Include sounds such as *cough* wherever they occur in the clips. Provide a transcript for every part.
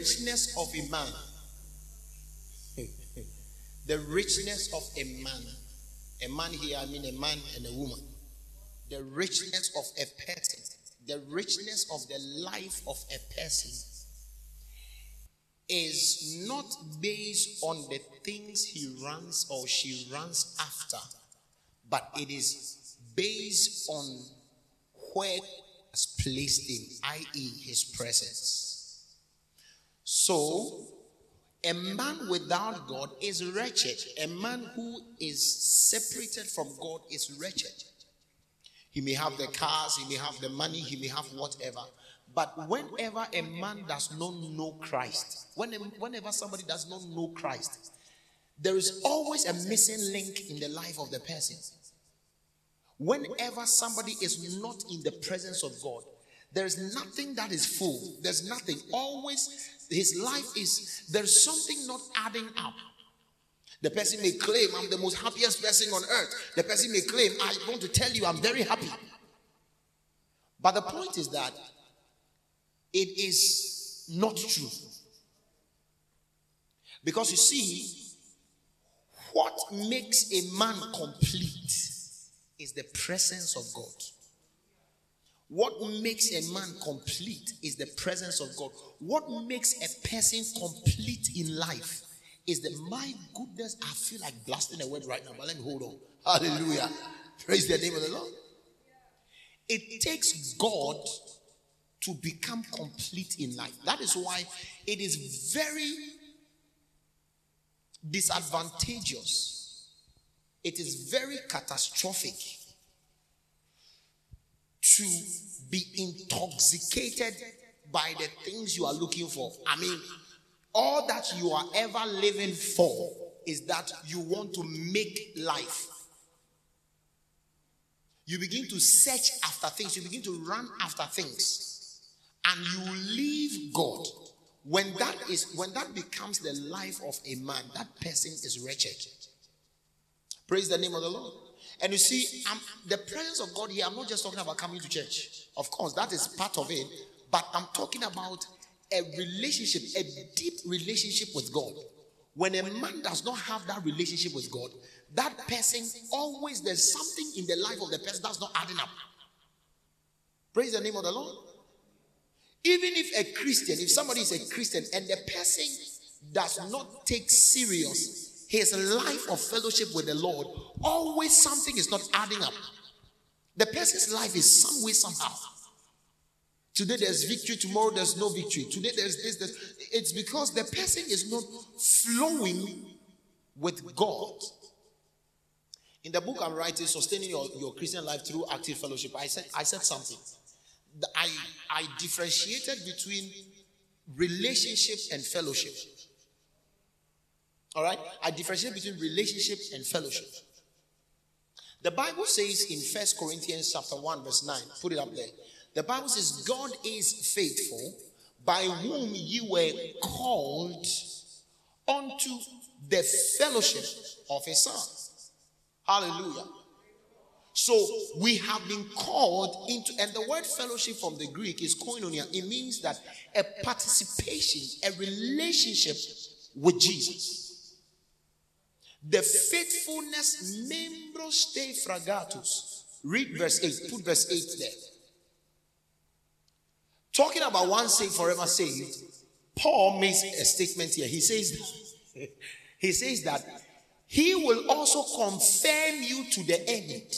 richness of a man, *laughs* the richness of a man, a man here, I mean a man and a woman, the richness of a person, the richness of the life of a person is not based on the things he runs or she runs after, but it is based on where has placed him, i.e., his presence. So, a man without God is wretched. A man who is separated from God is wretched. He may have the cars, he may have the money, he may have whatever. But whenever a man does not know Christ, whenever somebody does not know Christ, there is always a missing link in the life of the person. Whenever somebody is not in the presence of God, there is nothing that is full. There's nothing. Always, his life is, there's something not adding up. The person may claim, I'm the most happiest person on earth. The person may claim, I want to tell you, I'm very happy. But the point is that it is not true. Because you see, what makes a man complete is the presence of God. What makes a man complete is the presence of God. What makes a person complete in life is that my goodness, I feel like blasting a word right now, but let me hold on. Hallelujah. Praise the name of the Lord. It takes God to become complete in life. That is why it is very disadvantageous. It is very catastrophic to be intoxicated by the things you are looking for. I mean, all that you are ever living for is that you want to make life. You begin to search after things, you begin to run after things, and you leave God. When that is when that becomes the life of a man, that person is wretched. Praise the name of the Lord. And you see, I'm, the presence of God here, I'm not just talking about coming to church. Of course, that is part of it. But I'm talking about a relationship, a deep relationship with God. When a man does not have that relationship with God, that person always there's something in the life of the person that's not adding up. Praise the name of the Lord. Even if a Christian, if somebody is a Christian and the person does not take serious his life of fellowship with the Lord, always something is not adding up. The person's life is some way, somehow. Today there's victory, tomorrow there's no victory. Today there's this, this. It's because the person is not flowing with God. In the book I'm writing, Sustaining Your, your Christian Life Through Active Fellowship, I said, I said something. I, I differentiated between relationship and fellowship. All right? I differentiate between relationship and fellowship. The Bible says in First Corinthians chapter 1, verse 9, put it up there. The Bible says, God is faithful, by whom you were called unto the fellowship of his son. Hallelujah. So we have been called into, and the word fellowship from the Greek is koinonia. It means that a participation, a relationship with Jesus. The faithfulness membros te fragatus. Read verse 8. Put verse 8 there. Talking about one saved, forever saved, Paul makes a statement here. He says, *laughs* he says that he will also confirm you to the end.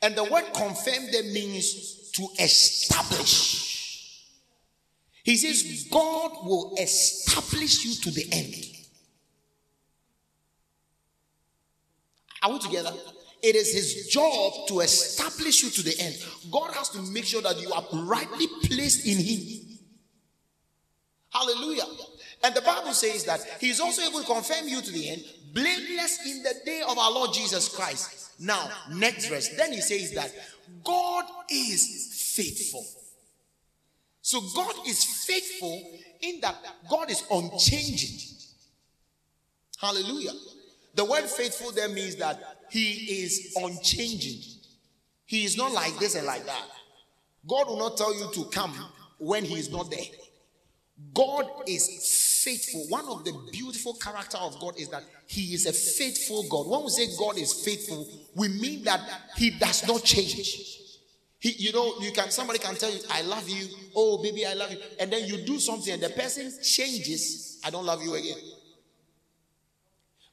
And the word confirm there means to establish. He says, God will establish you to the end. Are we together? It is his job to establish you to the end. God has to make sure that you are rightly placed in him. Hallelujah. And the Bible says that he is also able to confirm you to the end, blameless in the day of our Lord Jesus Christ. Now, next verse. Then he says that God is faithful. So God is faithful in that God is unchanging. Hallelujah. The word faithful there means that he is unchanging. He is not like this and like that. God will not tell you to come when he is not there. God is faithful. One of the beautiful character of God is that he is a faithful God. When we say God is faithful, we mean that he does not change. He, you know, you can somebody can tell you, I love you, oh baby, I love you, and then you do something and the person changes, I don't love you again.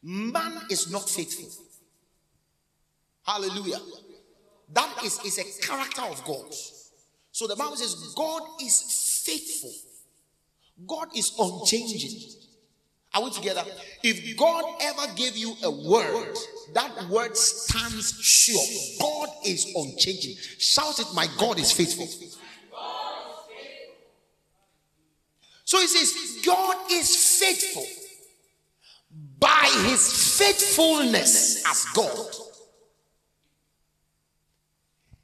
Man is not faithful. Hallelujah. That is, is a character of God. So the Bible says God is faithful. God is unchanging. Are we together? If God ever gave you a word, that word stands sure. God is unchanging. Shout it, my God is faithful. So he says, God is faithful by his faithfulness as God.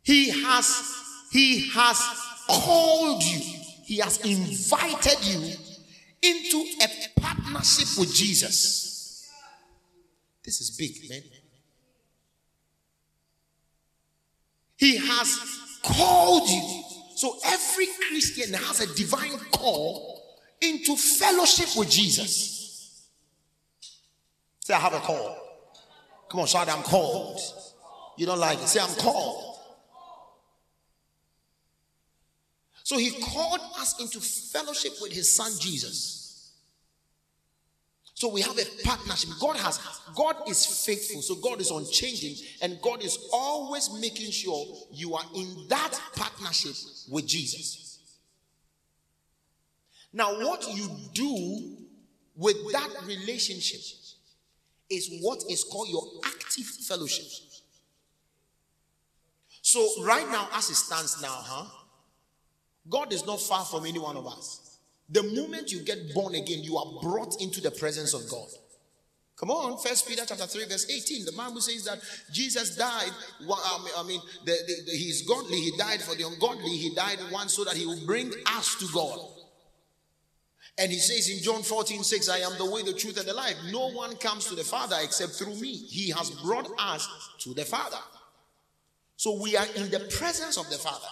He has he has called you. He has invited you into a partnership with Jesus. This is big, man. He has called you. So every Christian has a divine call into fellowship with Jesus. Say, I have a call. Come on, shout, I'm called. You don't like it. Say, I'm called. So he called us into fellowship with his son Jesus. So we have a partnership. God has God is faithful. So God is unchanging and God is always making sure you are in that partnership with Jesus. Now what you do with that relationship is what is called your active fellowship. So right now as it stands now, huh? God is not far from any one of us. The moment you get born again, you are brought into the presence of God. Come on, First Peter chapter 3, verse 18. The Bible says that Jesus died. I mean, the, the, the, he's godly, he died for the ungodly. He died once so that he will bring us to God. And he says in John 14, 6, I am the way, the truth, and the life. No one comes to the Father except through me. He has brought us to the Father. So we are in the presence of the Father.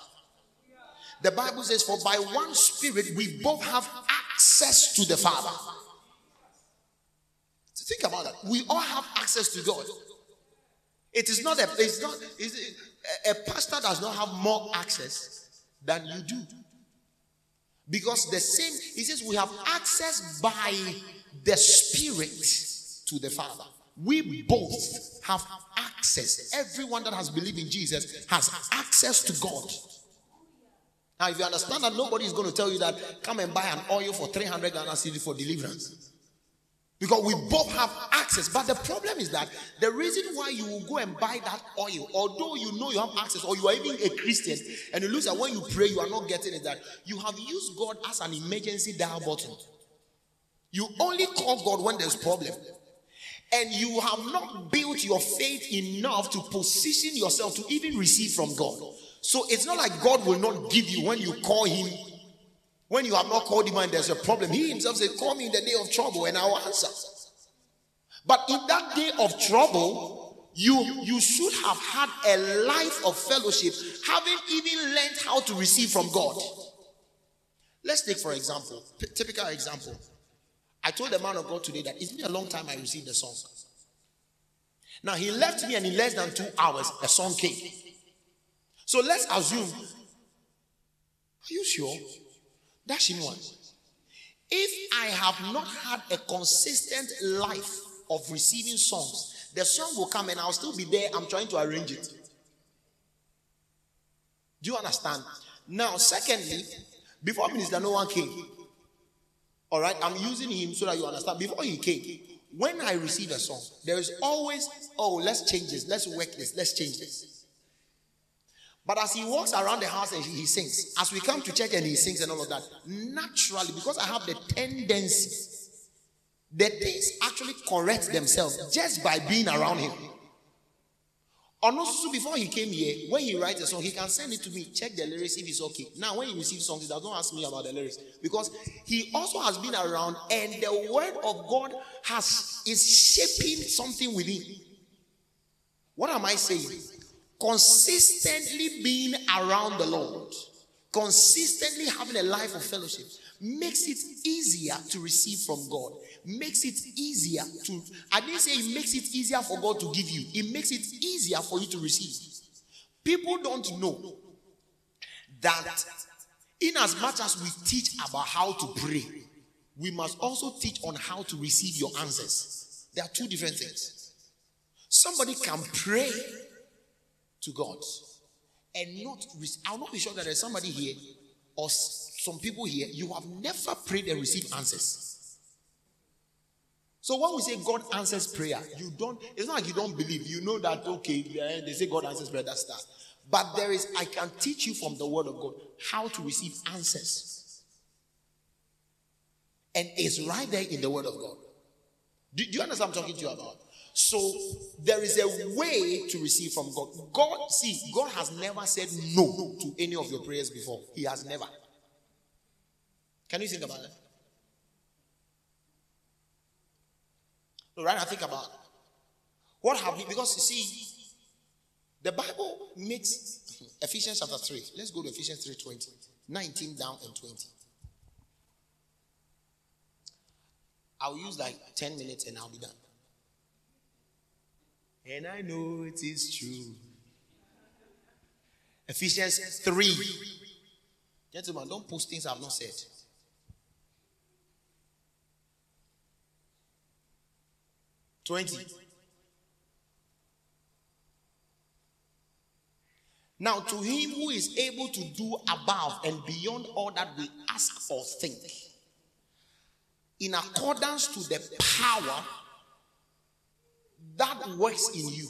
The Bible says, For by one Spirit we both have access to the Father. Think about that. We all have access to God. It is not a, it's not, it's, a pastor does not have more access than you do. Because the same, he says, we have access by the Spirit to the Father. We both have access. Everyone that has believed in Jesus has access to God. Now, if you understand that nobody is going to tell you that, come and buy an oil for 300 Ghana cedi for deliverance. Because we both have access. But the problem is that the reason why you will go and buy that oil, although you know you have access, or you are even a Christian, and you lose that when you pray, you are not getting it, that you have used God as an emergency dial button. You only call God when there's problem. And you have not built your faith enough to position yourself to even receive from God. So it's not like God will not give you when you call him. When you have not called him and there's a problem, he himself said, Call me in the day of trouble and I will answer. But in that day of trouble, you, you should have had a life of fellowship, having even learned how to receive from God. Let's take, for example, typical example. I told the man of God today that it's been a long time I received the song. Now he left me and in less than two hours, a song came. So let's assume. Are you sure? That's in one. If I have not had a consistent life of receiving songs, the song will come and I'll still be there. I'm trying to arrange it. Do you understand? Now, secondly, before Minister No one came, all right, I'm using him so that you understand. Before he came, when I receive a song, there is always, oh, let's change this, let's work this, let's change this. But as he walks around the house and he sings, as we come to church and he sings and all of that, naturally, because I have the tendency, the things actually correct themselves just by being around him. Onosusu, before he came here, when he writes a song, he can send it to me, check the lyrics if it's okay. Now, when he receives songs, he doesn't ask me about the lyrics because he also has been around and the word of God has is shaping something within. What am I saying? Consistently being around the Lord, consistently having a life of fellowship makes it easier to receive from God. Makes it easier to, I didn't say it makes it easier for God to give you, it makes it easier for you to receive. People don't know that in as much as we teach about how to pray, we must also teach on how to receive your answers. There are two different things. Somebody can pray to God and not, I'll not be sure that there's somebody here or some people here, you have never prayed and received answers. So when we say God answers prayer, you don't, it's not like you don't believe. You know that, okay, they say God answers prayer, that's that. But there is, I can teach you from the word of God how to receive answers. And it's right there in the word of God. Do, do you understand what I'm talking to you about? So there is a way to receive from God. God, see, God has never said no to any of your prayers before. He has never. Can you think about? So right now think about what have we because you see the Bible makes Ephesians chapter 3. Let's go to Ephesians 3 20. 19 down and 20. I'll use like 10 minutes and I'll be done. And I know it is true. Ephesians 3. Gentlemen, don't post things I've not said. Twenty. Now, to him who is able to do above and beyond all that we ask or think, in accordance to the power that works in you.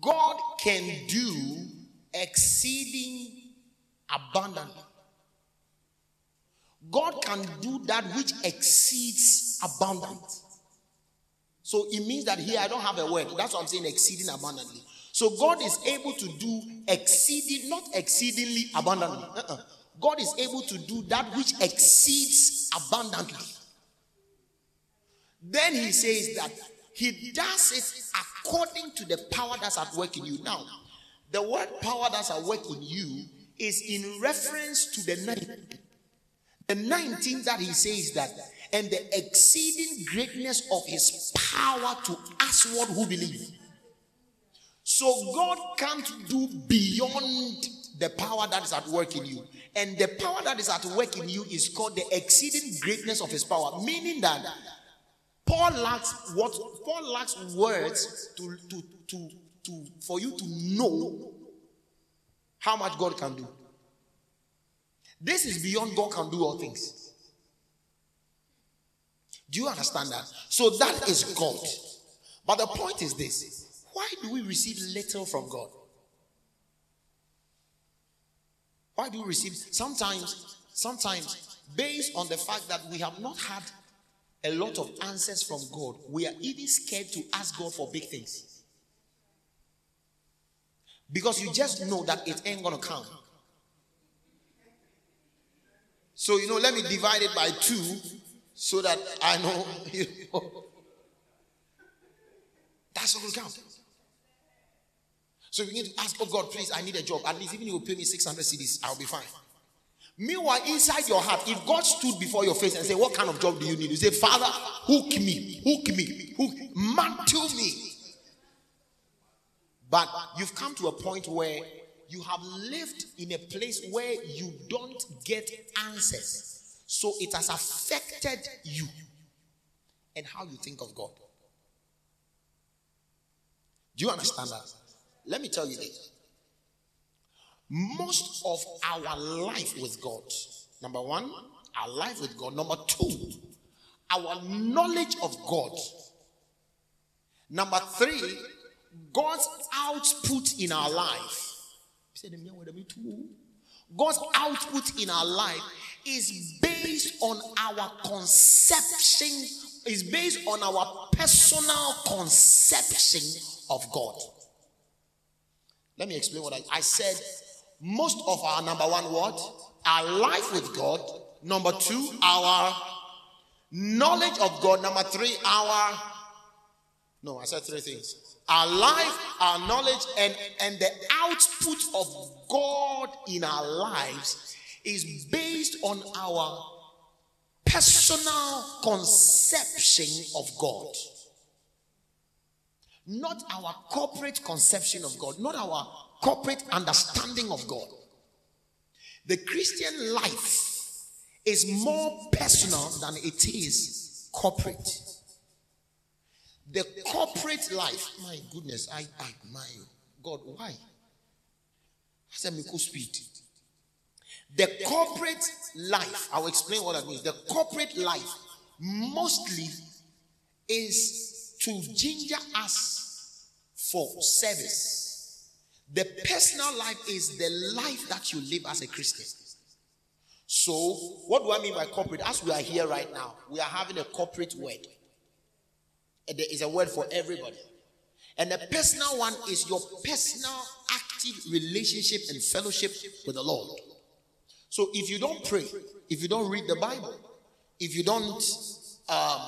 God can do exceeding abundantly. God can do that which exceeds abundant. So it means that here I don't have a word. That's what I'm saying, exceeding abundantly. So God is able to do exceeding, not exceedingly abundantly. Uh-uh. God is able to do that which exceeds abundantly. Then he says that he does it according to the power that's at work in you. Now, the word power that's at work in you is in reference to the 19. The 19 that he says that, and the exceeding greatness of his power to us what who believe. So God can't do beyond the power that is at work in you. And the power that is at work in you is called the exceeding greatness of his power, meaning that Paul lacks what Paul lacks words to, to, to, to for you to know how much God can do. This is beyond God can do all things. Do you understand that? So that is God. But the point is this why do we receive little from God? Why do we receive sometimes, sometimes, based on the fact that we have not had a lot of answers from God, we are even scared to ask God for big things. Because you just know that it ain't gonna come. So, you know, let me divide it by two so that I know. *laughs* That's what will count. So you need to ask, oh God, please, I need a job. At least even if you pay me 600 cedis, I'll be fine. Meanwhile, inside your heart, if God stood before your face and said, What kind of job do you need? You say, Father, hook me, hook me, hook, mantle me. But you've come to a point where you have lived in a place where you don't get answers. So it has affected you and how you think of God. Do you understand that? Let me tell you this. Most of our life with God, number one, our life with God, number two, our knowledge of God, number three, God's output in our life. God's output in our life is based on our conception, is based on our personal conception of God. Let me explain what I, I said. Most of our number one what? Our life with God. Number two, our knowledge of God. Number three, our no, I said three things. Our life, our knowledge, and, and the output of God in our lives is based on our personal conception of God. Not our corporate conception of God, not our corporate understanding of God. The Christian life is more personal than it is corporate. The corporate life, my goodness, I, admire. God, why? I said, speed. The corporate life, I'll explain what that means. The corporate life mostly is to ginger us for service. The personal life is the life that you live as a Christian. So, what do I mean by corporate? As we are here right now, we are having a corporate word. There is a word for everybody. And the personal one is your personal active relationship and fellowship with the Lord. So if you don't pray, if you don't read the Bible, if you don't um,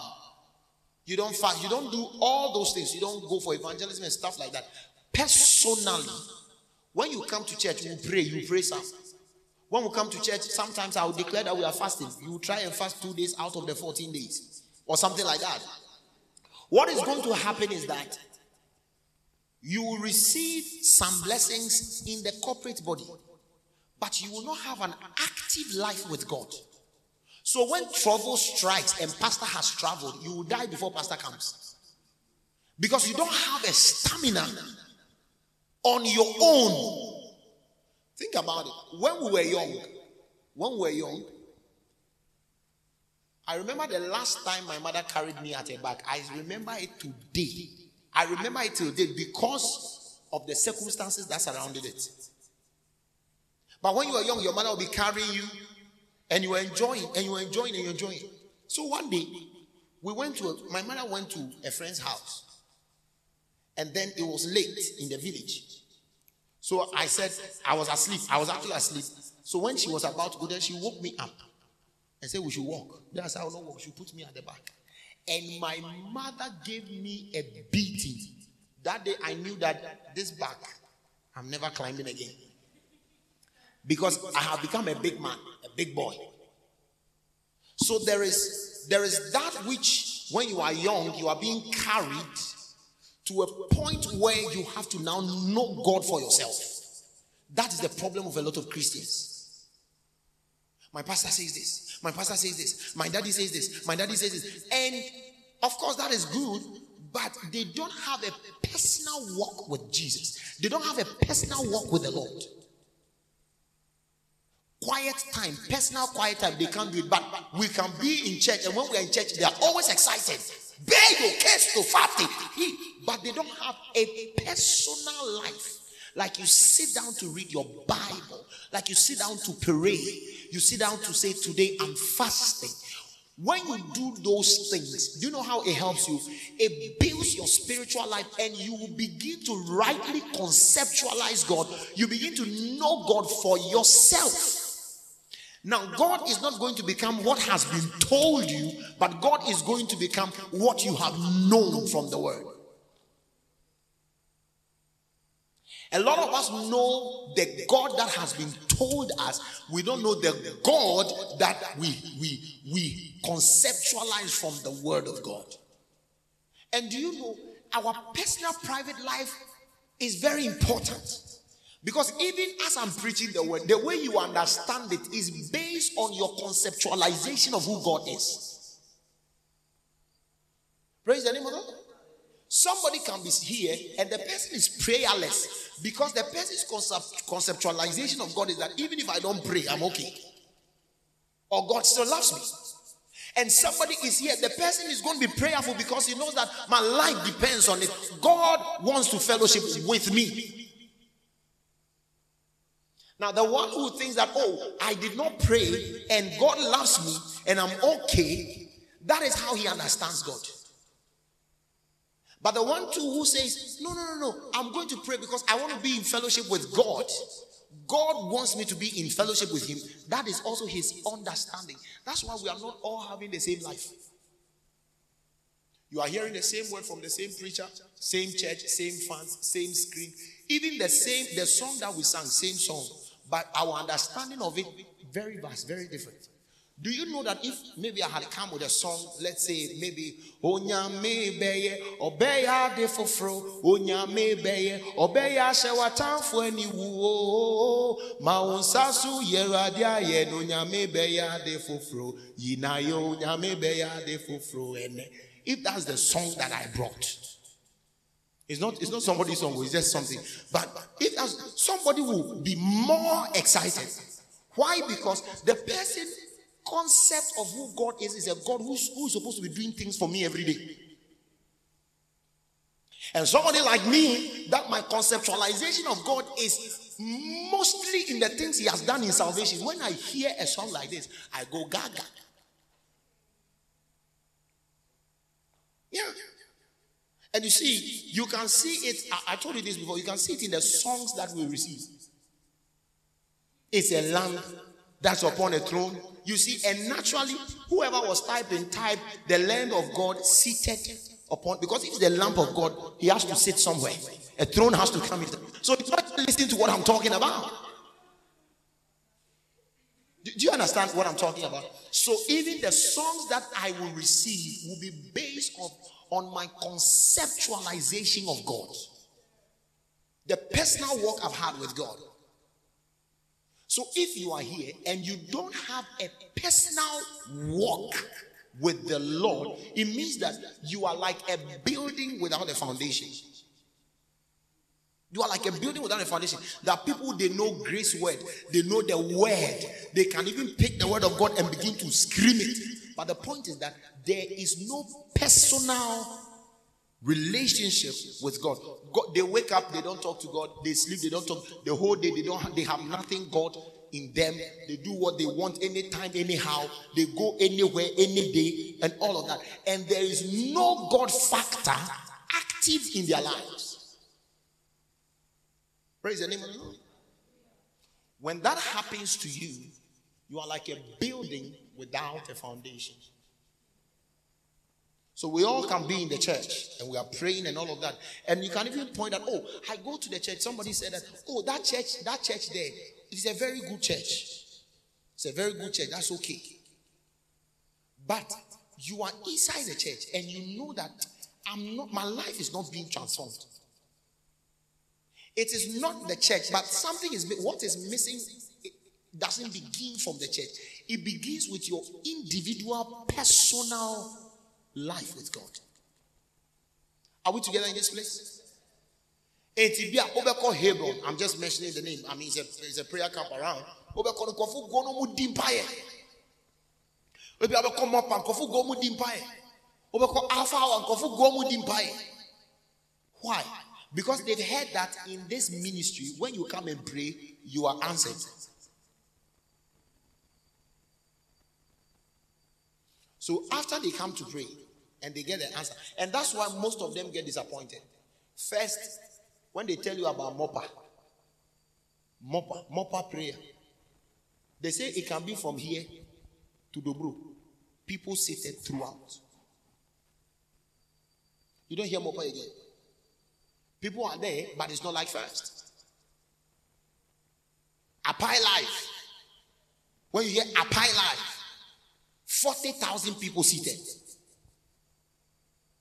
you don't fast, you don't do all those things, you don't go for evangelism and stuff like that. Personally, when you come to church, you pray, you pray some. When we come to church, sometimes I will declare that we are fasting. You try and fast two days out of the 14 days, or something like that. What is going to happen is that you will receive some blessings in the corporate body but you will not have an active life with God. So when trouble strikes and pastor has traveled, you will die before pastor comes. Because you don't have a stamina on your own. Think about it. When we were young, when we were young, I remember the last time my mother carried me at her back. I remember it today. I remember it today because of the circumstances that surrounded it. But when you were young, your mother will be carrying you and you were enjoying and you were enjoying and you're enjoying. So one day, we went to, a, my mother went to a friend's house. And then it was late in the village. So I said, I was asleep. I was actually asleep. So when she was about to go there, she woke me up and said, We should walk. Then I said, I will not walk. She put me at the back. And my mother gave me a beating. That day I knew that this back, I'm never climbing again because I have become a big man, a big boy. So there is there is that which when you are young you are being carried to a point where you have to now know God for yourself. That is the problem of a lot of Christians. My pastor says this. My pastor says this. My daddy says this. My daddy says this. And of course that is good, but they don't have a personal walk with Jesus. They don't have a personal walk with the Lord. Quiet time, personal quiet time, they can't do it. But we can be in church, and when we are in church, they are always excited. Bear your case to party. But they don't have a personal life. Like you sit down to read your Bible, like you sit down to pray, you sit down to say, Today I'm fasting. When you do those things, do you know how it helps you? It builds your spiritual life and you will begin to rightly conceptualize God. You begin to know God for yourself. Now, God is not going to become what has been told you, but God is going to become what you have known from the word. A lot of us know the God that has been told us. We don't know the God that we we we conceptualize from the word of God. And do you know our personal private life is very important. Because even as I'm preaching the word, the way you understand it is based on your conceptualization of who God is. Praise the name of God. Somebody can be here and the person is prayerless because the person's concept, conceptualization of God is that even if I don't pray, I'm okay. Or God still loves me. And somebody is here, the person is going to be prayerful because he knows that my life depends on it. God wants to fellowship with me. Now, the one who thinks that, oh, I did not pray and God loves me and I'm okay, That is how he understands God. But the one too who says, No, no, no, no, I'm going to pray because I want to be in fellowship with God. God wants me to be in fellowship with Him. That is also His understanding. That's why we are not all having the same life. You are hearing the same word from the same preacher, same church, same fans, same screen, even the same the song that we sang, same song, but our understanding of it very vast, very different. Do you know that if maybe I had come with a song, let's say maybe Onyame beye obeya de fofro Onyame beye obeya se watamfo ani wo ma unsasu yerade aye no nyame beya de fofro yinayo onyame beya de fofro ene if that's the song that I brought it's not it's not somebody's song it's just something but if somebody will be more excited why because the person concept of who God is is a God who's, who's supposed to be doing things for me every day. And somebody like me, that my conceptualization of God is mostly in the things He has done in salvation. When I hear a song like this, I go gaga. Yeah. And you see, you can see it. I, I told you this before. You can see it in the songs that we receive. It's a lamb that's upon a throne. You see, and naturally, whoever was typing type the land of God seated upon because it's the lamb of God, he has to sit somewhere. A throne has to come. So it's not listening to what I'm talking about. Do, do you understand what I'm talking about? So even the songs that I will receive will be based on, on my conceptualization of God. The personal walk I've had with God. So if you are here and you don't have a personal walk with the Lord, it means that you are like a building without a foundation. You are like a building without a foundation. Are people they know grace word, they know the word, they can even pick the word of God and begin to scream it. But the point is that there is no personal relationship with God. God. They wake up, they don't talk to God. They sleep, they don't talk. The whole day, they don't. They have nothing God in them. They do what they want anytime, anyhow. They go anywhere, any day, and all of that. And there is no God factor active in their lives. Praise the name of the Lord. When that happens to you, you are like a building without a foundation. So we all can be in the church and we are praying and all of that. And you can even point out, oh, I go to the church. Somebody said that, oh, that church, that church there is a very good church. It's a very good church. That's okay. But you are inside the church and you know that I'm not, my life is not being transformed. It is not the church, but something is what is missing doesn't begin from the church. It begins with your individual personal life with God. Are we together in this place? Ah, Obeko Hebron. I'm just mentioning the name. I mean, it's a, it's a prayer camp around. Gono alpha. Why? Because they've heard that in this ministry, when you come and pray, you are answered. So after they come to pray and they get the answer, and that's why most of them get disappointed. First, when they tell you about Mopa, Mopa, Mopa prayer, they say it can be from here to Dobro. People seated throughout. You don't hear Mopa again. People are there, but it's not like first. Apai life. When you hear Apai life, 40,000 people seated.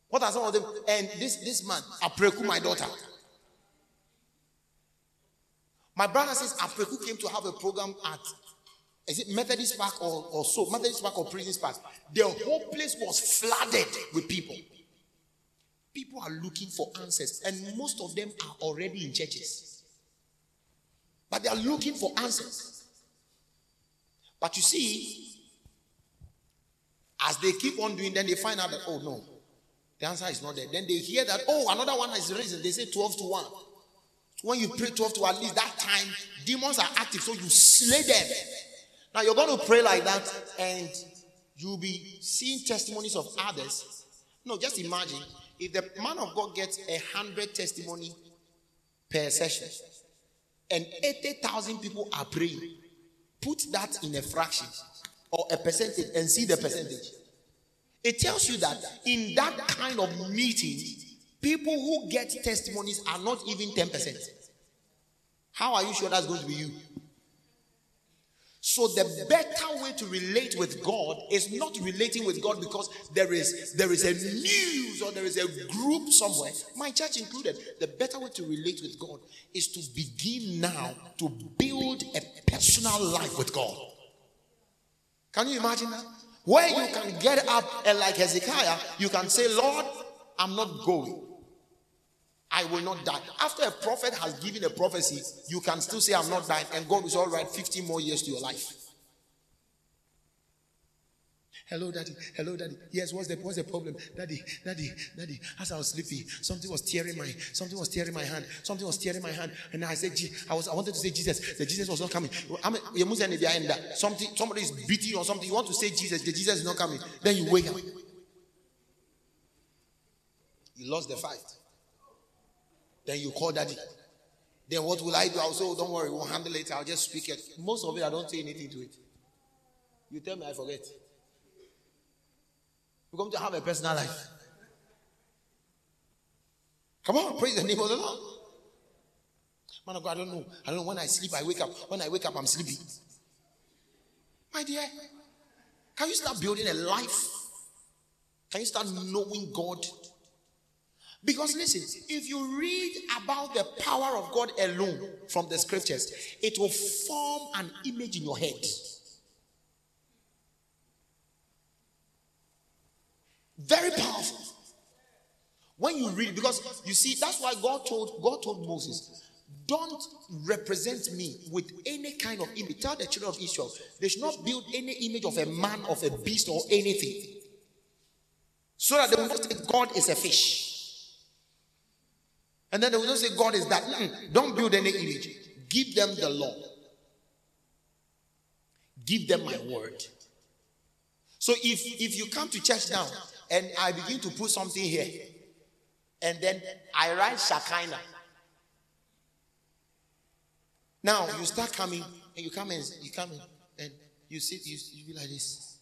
What are some of them? And this, this man, Apreku, my daughter. My brother says Apreku came to have a program at is it Methodist Park or, or so? Methodist Park or Prisons Park. The whole place was flooded with people. People are looking for answers, and most of them are already in churches. But they are looking for answers. But you see, as they keep on doing, then they find out that, oh no, the answer is not there. Then they hear that, oh, another one has risen. They say 12 to 1. When you pray 12 to at least that time, demons are active, so you slay them. Now you're going to pray like that, and you'll be seeing testimonies of others. No, just imagine if the man of God gets a hundred testimony per session and 80,000 people are praying, put that in a fraction or a percentage and see the percentage. It tells you that in that kind of meeting, people who get testimonies are not even 10%. How are you sure that's going to be you? So the better way to relate with God is not relating with God because there is there is a news or there is a group somewhere, my church included. The better way to relate with God is to begin now to build a personal life with God. Can you imagine that? Where you can get up and like Hezekiah, you can say, Lord, I'm not going. I will not die. After a prophet has given a prophecy, you can still say, I'm not dying, and God is all right 15 more years to your life. Hello, daddy. Hello, daddy. Yes, what's the what's the problem? Daddy, daddy, daddy. As I was sleeping, something was tearing my something was tearing my hand. Something was tearing my hand. And I said, I was I wanted to say Jesus. The Jesus was not coming. I mean, something somebody is beating you or something. You want to say Jesus, the Jesus is not coming. Then you wake up. You lost the fight. Then you call daddy. Then what will I do? I'll say, oh, don't worry, we'll handle it. I'll just speak it. Most of it, I don't say anything to it. You tell me, I forget. We're going to have a personal life. Come on, praise the name of the Lord. Man of God, I don't know. I don't know. When I sleep, I wake up. When I wake up, I'm sleepy. My dear, can you start building a life? Can you start knowing God because listen, if you read about the power of God alone from the scriptures, it will form an image in your head. Very powerful. When you read, because you see, that's why God told God told Moses, don't represent me with any kind of image. Tell the children of Israel, they should not build any image of a man, of a beast, or anything. So that they will not say God is a fish. And then they will just say, God is that. Mm-mm. Don't build any image. Give them the law. Give them my word. So if if you come to church now and I begin to put something here, and then I write Shekinah. Now you start coming and you come in, you come in and you sit, you, you be like this.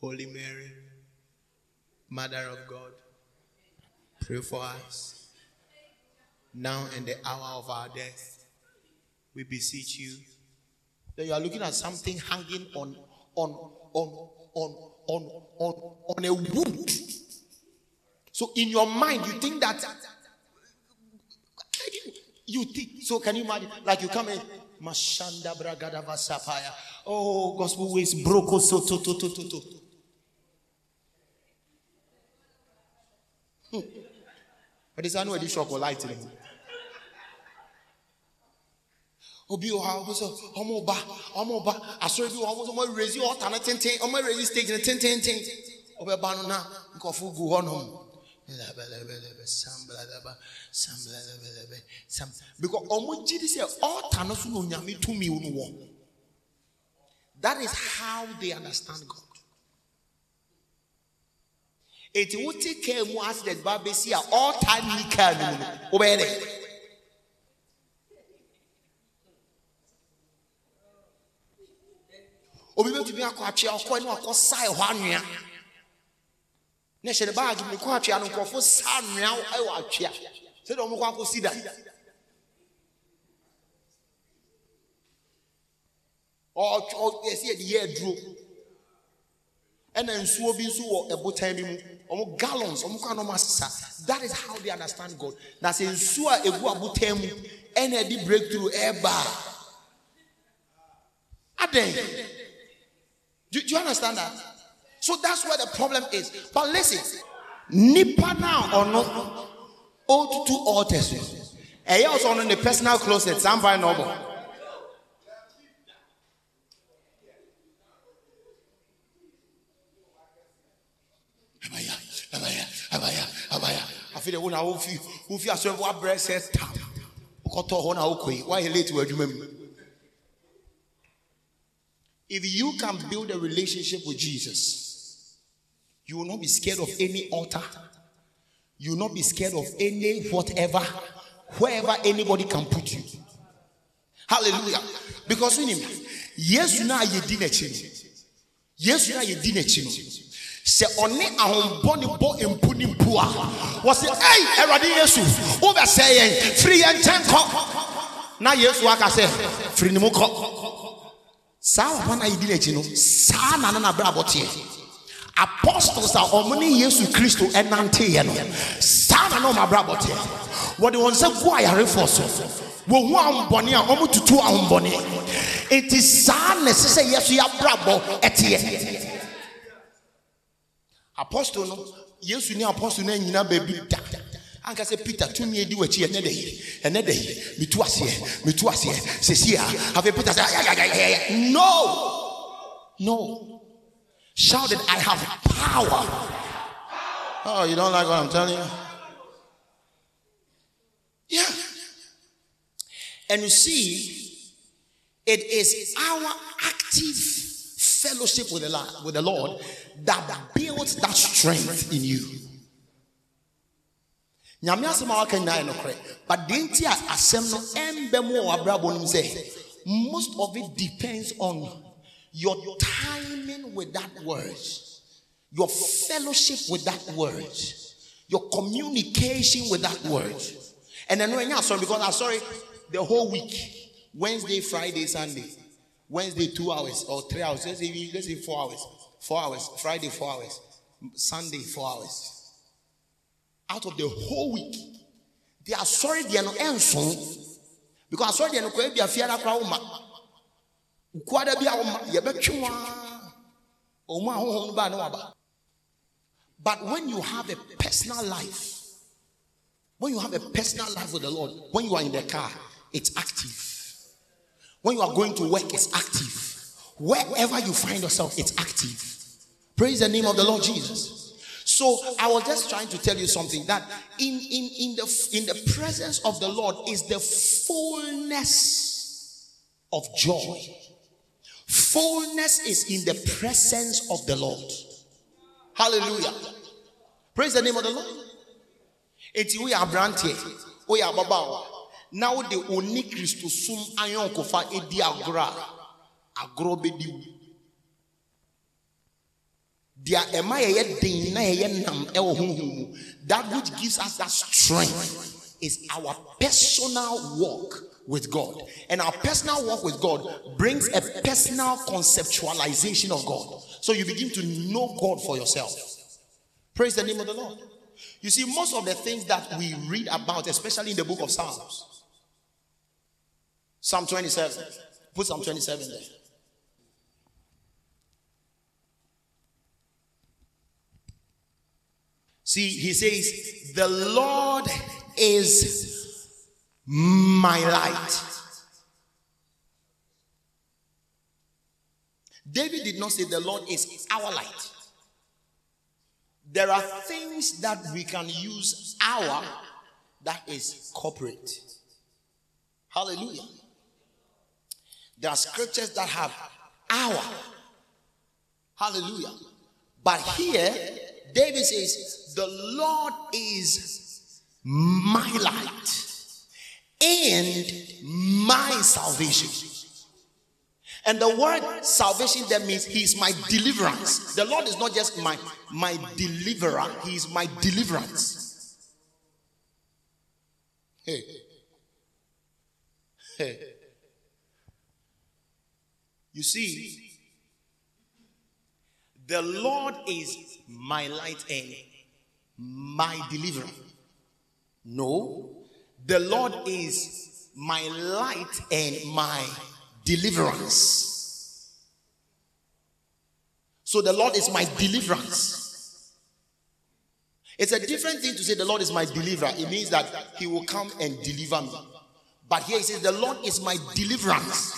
Holy Mary Mother of God, pray for us now and the hour of our death. We beseech you. Then you are looking at something hanging on on on on on on, on a wood. So in your mind, you think that you think so. Can you imagine? Like you come in, Mashanda Bragada Vasapaya. Oh, gospel ways broko so to to to to to. ɔde saa na wɔde shɔk light obi wɔ ha ɔmo sɛ ɔmo ba ɔmo ba. Asɔre bi wɔ ɔmo sɛ ɔmo erezi ɔta no tenten ɔmo erezi stage no tententen ɔbɛba no na nkɔfo gu hɔ nom because ɔmo gyi di sɛ ɔta no so na onyame tumi no wɔ that is how they understand God. eti wote kaa mu accident ba besi a time ni kaa no mu. No wobɛyɛ dɛ obi bɛtumi akɔ atwea ɔkɔ ne wakɔ sae hɔ anwea. Ne hyɛ ne baage mu ne kɔ atwea no nkurɔfo sa anwea wɔ atwea sɛdeɛ ɔmo kɔ akɔsi da yɛsi yɛde yɛ aduro. Ɛna nsuo bi nso wɔ ɛbotan bi mu. Ɔmo gallons ɔmo kɔ anɔmo asesa. That is how they understand God. Na sɛ nsuo a egu abotan mu ɛna ɛde breakthrough ɛɛba adan do, do you understand that? So that's where the problem is. But listen nipa na ɔno otutu altars ɛyɛ ɔsɔ ɔno ne personal closet sampa na ɔbɔ. abaya abaya abaya abaya. Afei wo na wofi wofi asɔrɔ wabrɛ sɛ tam wokɔtɔ hɔ na wokɔ yi woayɛ late wɔ adwuma mu If you can build a relationship with Jesus, you will not be scared of any altar. You will not be scared of any whatever, wherever anybody can put you. Hallelujah. Because in him, yes, now you didn't Yes, now you didn't sɛ ɔne ahombɔne bɔ mpu ne mpu a wɔsɛ ei awurade yesu wobɛsɛ yɛn firi yɛn nkyɛn kɔ na yesu aka sɛ firi ne mu kɔ saa wɔpa no a yɛdi n'akyi no saa na na nabrɛ abɔteɛ apostles a ɔmo ne yesu kristo ɛnanteeɛ no saa na na ɔmo abrabɔ teɛ. Wɔde wɔn nsa gu ayarefoɔ so. Wɔn ho ahombɔne a ɔmo tutu ahombɔne. Eti saa na ɛsɛ sɛ yɛ so yɛ abrabɔ ɛteɛ. Apostle no yesu ne apostle no nyinaa baabi da anka sɛ peter tumi edi w'akyi ɛnɛ dɛ yi ɛnɛ dɛ yi mitu aseɛ mitu aseɛ sɛsi a afei peter sɛ ayayayaya no no. Shouted, I have power. Oh, you don't like what I'm telling you? Yeah. And you see, it is our active fellowship with the Lord, with the Lord that builds that strength in you. Nyame asɛm a waka nyinaa yɛ nokorɛ but deɛ nti a asɛm no ɛmbɛ mu wɔ abrabɔ no sɛ most of it depends on your timing with that word, your fellowship with that word, your communication with that word. And when you're sorry, because sorry the whole week Wednesday, Friday, Sunday. Wednesday, two hours or three hours. Let's say, let's say four hours. Four hours. Friday, four hours. Sunday, four hours. Out of the whole week, they are sorry they are not answering because sorry they are not going to be a fear nkwada bi a no baa ne waba but when you have a personal life when you have a personal life with the lord when you are in the car it's active. When you are going to work it's active. Wherever you find yourself it's active. Praise the name of the lord jesus so I was just trying to tell you something that in, in, in the in the presence of the Lord is the fullness of joy. Fullness is in the presence of the Lord. Hallelujah. Praise the name of the Lord. Eti we are brantie. We are baba. Now the oni Christo ayon kofa edi agra. Agro bedi. That which gives us that strength is our personal walk with God. And our personal walk with God brings a personal conceptualization of God. So you begin to know God for yourself. Praise the name of the Lord. You see, most of the things that we read about, especially in the book of Psalms, Psalm 27, put Psalm 27 there. See, he says, The Lord is my light. David did not say the Lord is our light. There are things that we can use our that is corporate. Hallelujah. There are scriptures that have our. Hallelujah. But here, David says, The Lord is my light and my salvation. And the word salvation that means he is my deliverance. The Lord is not just my my deliverer, he is my deliverance. Hey. Hey. You see, the Lord is my light and my deliverer. No, the Lord is my light and my deliverance. So the Lord is my deliverance. It's a different thing to say the Lord is my deliverer. It means that he will come and deliver me. But here he says the Lord is my deliverance.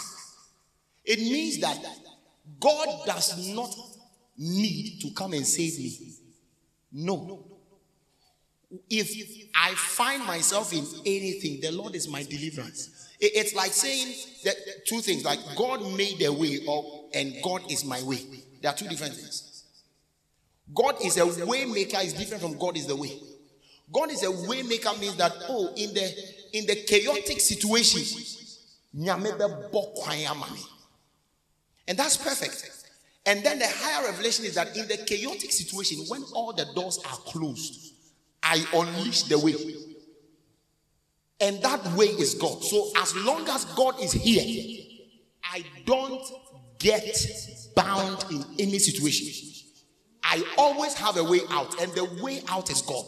It means that God does not need to come and save me. No. If I find myself in anything, the Lord is my deliverance. It's like saying that two things like God made a way, or and God is my way. There are two different things. God is a way maker is different from God is the way. God is a way maker means that oh in the in the chaotic situation, and that's perfect. And then the higher revelation is that in the chaotic situation, when all the doors are closed, I unleash the way. And that way is God. So as long as God is here, I don't get bound in any situation. I always have a way out, and the way out is God.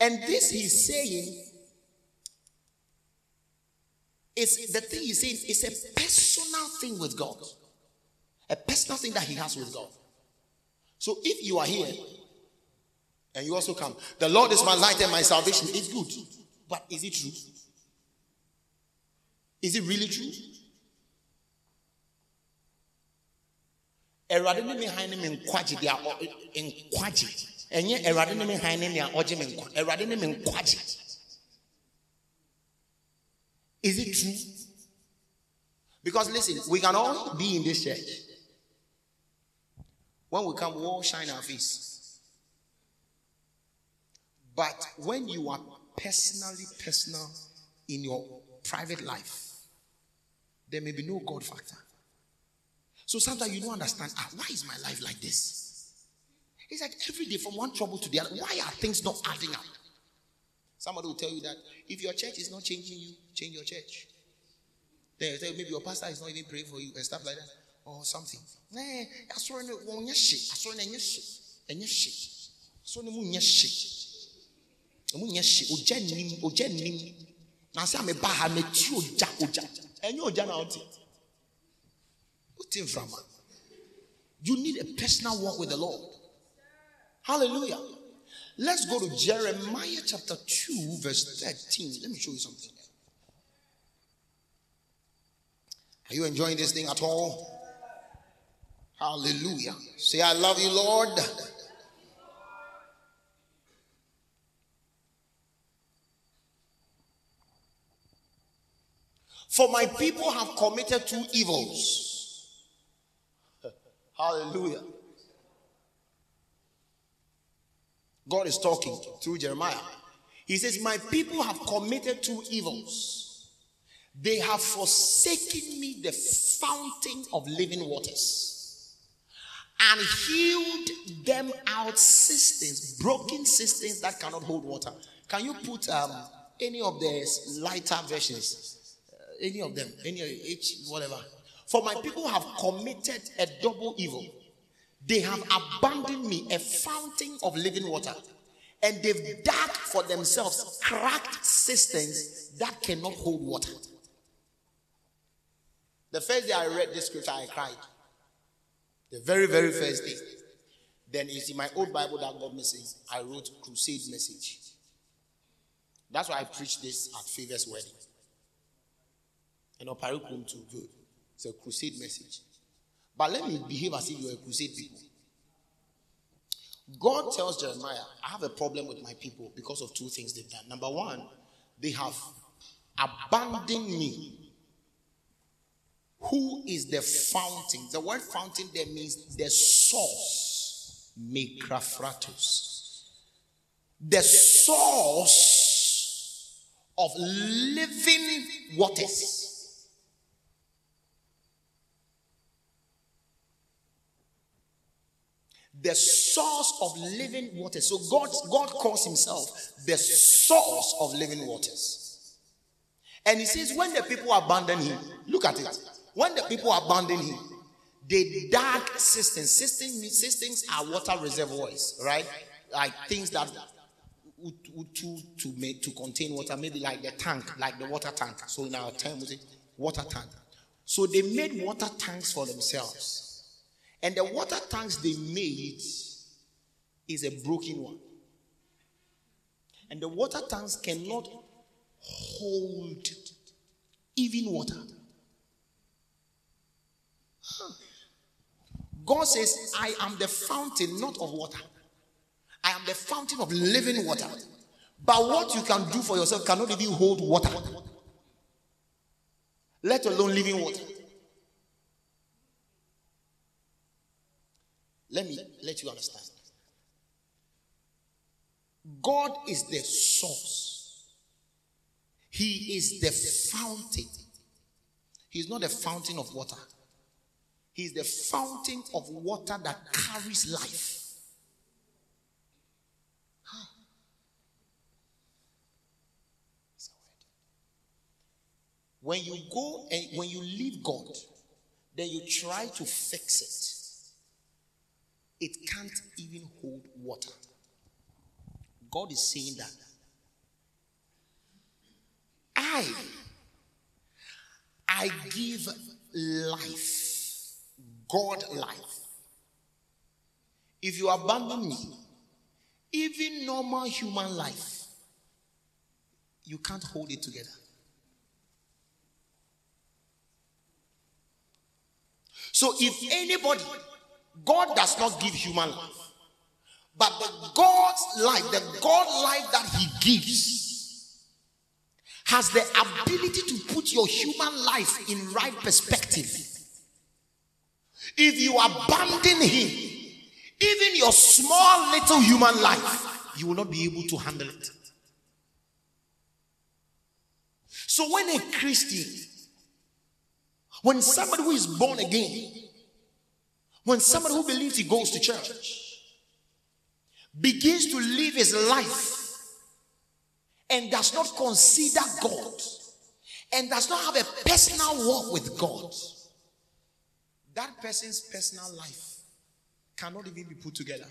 And this he's saying is the thing he's saying is a personal thing with God, a personal thing that he has with God. So if you are here and you also come, the Lord is my light and my salvation, it's good. But is it true? Is it really true? Me me me me is it true because listen we can all be in this church when we come we all shine our face but when you are personally personal in your private life there may be no God factor. So sometimes you don't understand, ah, why is my life like this? It's like every day from one trouble to the other. Why are things not adding up? Somebody will tell you that if your church is not changing you, change your church. Then you tell you maybe your pastor is not even praying for you and stuff like that. Or something. Nah, I saw no one shit. I saw no shit. And shit. So no mun shit. Mun shit. Oja nim, oja nim. Na say me ba ha me ti oja. And you na oti. Oti from You need a personal walk with the Lord. Hallelujah. Let's go to Jeremiah chapter 2, verse 13. Let me show you something. Are you enjoying this thing at all? Hallelujah. Say, I love you, Lord. For my people have committed two evils. *laughs* Hallelujah. God is talking through Jeremiah. He says, My people have committed two evils. They have forsaken me, the fountain of living waters, and healed them out cisterns, broken cisterns that cannot hold water. Can you put um, any of the lighter versions? any of them, any each whatever. For my people have committed a double evil. They have abandoned me, a fountain of living water, and they've dug for themselves cracked cisterns that cannot hold water. The first day I read this scripture, I cried. The very, very first day. Then you see my old Bible that God missing. I wrote crusade message. That's why I preached this at Favor's wedding and Oparikum too. Good. It's a crusade message. But let me behave as if you're a crusade people. God tells Jeremiah, I have a problem with my people because of two things they've done. Number one, they have abandoned me. Who is the fountain? The word fountain there means the source. Mikrafratos. The source of living waters. the source of living waters. So God, God calls himself the source of living waters. And he says, when the people abandon him, look at it. When the people abandon him, cisterns. Cisterns, cisterns are water reservoirs, right? Like things that to to make to contain water, maybe like the tank, like the water tank. So in our term, we water tank. So they made water tanks for themselves. And the water tanks they made is a broken one. And the water tanks cannot hold even water. God says, I am the fountain not of water. I am the fountain of living water. But what you can do for yourself cannot even hold water. let alone living water. Let me let you understand. God is the source, He is the fountain. He's not a fountain of water, He's the fountain of water that carries life. When you go and when you leave God, then you try to fix it, it can't even hold water. God is saying that I I give life, God life. If you abandon me, even normal human life, you can't hold it together. So if anybody, God does not give human life, but the God's life, the God life that He gives, has the ability to put your human life in right perspective. If you abandon Him, even your small little human life, you will not be able to handle it. So when a Christian when somebody who is born again, when somebody who believes he goes to church, begins to live his life and does not consider God and does not have a personal walk with God, that person's personal life cannot even be put together.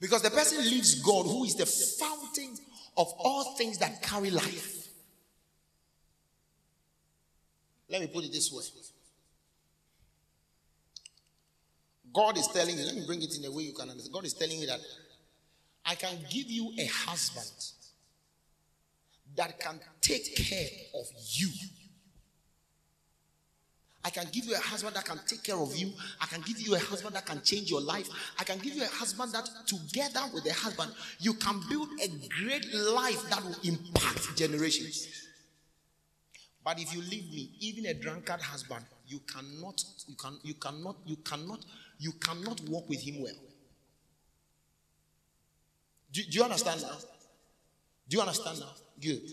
Because the person leaves God, who is the fountain of all things that carry life. Let me put it this way God is telling you, let me bring it in a way you can understand. God is telling you that I can give you a husband that can take care of you. I can give you a husband that can take care of you. I can give you a husband that can change your life. I can give you a husband that, together with a husband, you can build a great life that will impact generations. But if you leave me, even a drunkard husband, you cannot, you can, you cannot, you cannot, you cannot walk with him well. Do, do you understand now? Do you understand now? Good.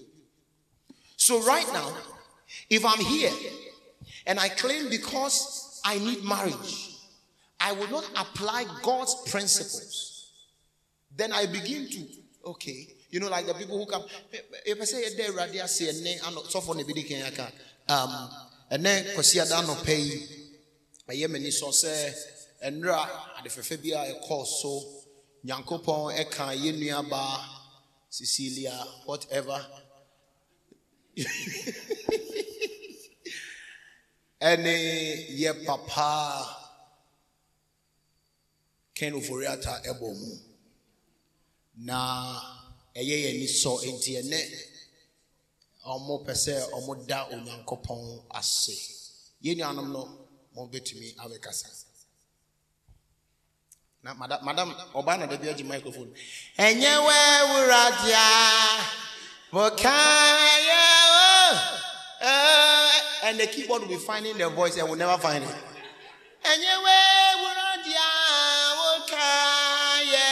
So right now, if I'm here and I claim because I need marriage, I will not apply God's principles. Then I begin to, okay, you know, like the people who come. If I say a radia say a so for nebidi kenyaka. Um and then kwasiada no pay. Aye mani so say enra ade fefe bia e call so nyankopon e kan ye nua ba Cecilia whatever. *laughs* Any ye papa Ken Uforiata Ebomu. Na ɛyɛ yɛn ani nti ɛnɛ ɔmo pɛ sɛ ɔmo da onyankopɔn ase. Yɛn nuanom no mo bɛtumi abɛkasa na madam madam ɔbaa na dabi agye microphone. Ɛnyɛ wɛ wuradia mo kaayɛ o and the keyboard will be finding the voice and will never find it. Wɛ wuradia mo kaayɛ.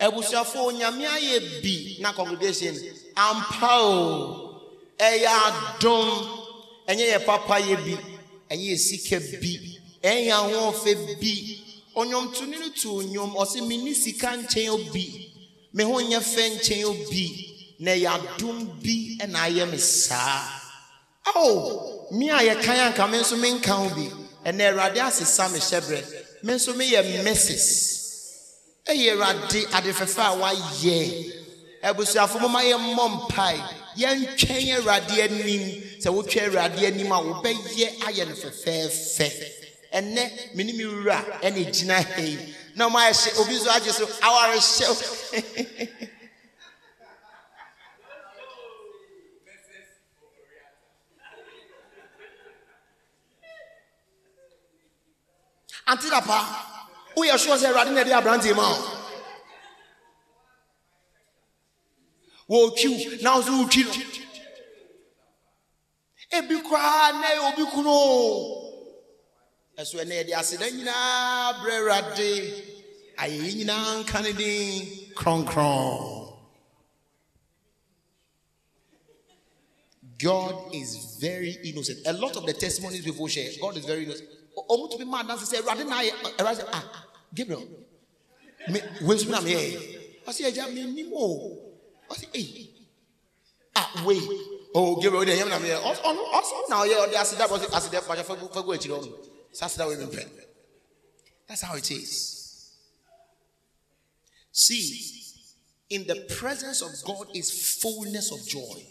abusuafo nyame ayɛ bi na congregation. Ampa o ɛyɛ adom ɛnyɛ yɛ papa yɛ bi. Ɛnyɛ yɛ sika bi. Ɛnyɛ ahoɔfɛ bi. Ɔnyɔmtoni no to nnwom ɔsɛ menni sika nkyɛn obi me ho nyɛ fɛ nkyɛn obi na ɛyɛ bi ɛna ayɛ me saa. Ao me a yɛkan anka me nso menka ho bi. Ɛnɛ awurade asesa me hyɛberɛ. Me nso meyɛ mrs. Ɛyɛ awurade ade fɛfɛ a wayɛ. Abusuafo moma yɛmmɔ mpae. Yɛntwɛn awurade anim. Sɛ wotwa awurade anim a wobɛyɛ ayɛ no fɛfɛɛfɛ. Ɛnɛ mene me wura gyina ha yi na ɔma yɛhyɛ obi so agye so awarehyɛw *laughs* ante dapa woyɛ sure sɛ awurade na ɛde aberanteɛ ma? Wo wɔretwi na wo so wotwi no ebi koraa na ɛyɛ obi kunu o ɛso ɛnɛ yɛde aseda nyinaa brɛ awurade ayɛyɛ nyinaa nka ne din kronkron God is very innocent. A lot of the testimonies people share, God is very innocent. Omu to be mad and say, "Rather na rather say, ah, Gabriel, me when you am here, I say, "Ja me ni mo." I say, "Hey, ah, wait, oh, Gabriel, dey am here. On on on now here, they ask that was ask that for for for go chiro. That's that way we pray. That's how it is. See, in the presence of God is fullness of joy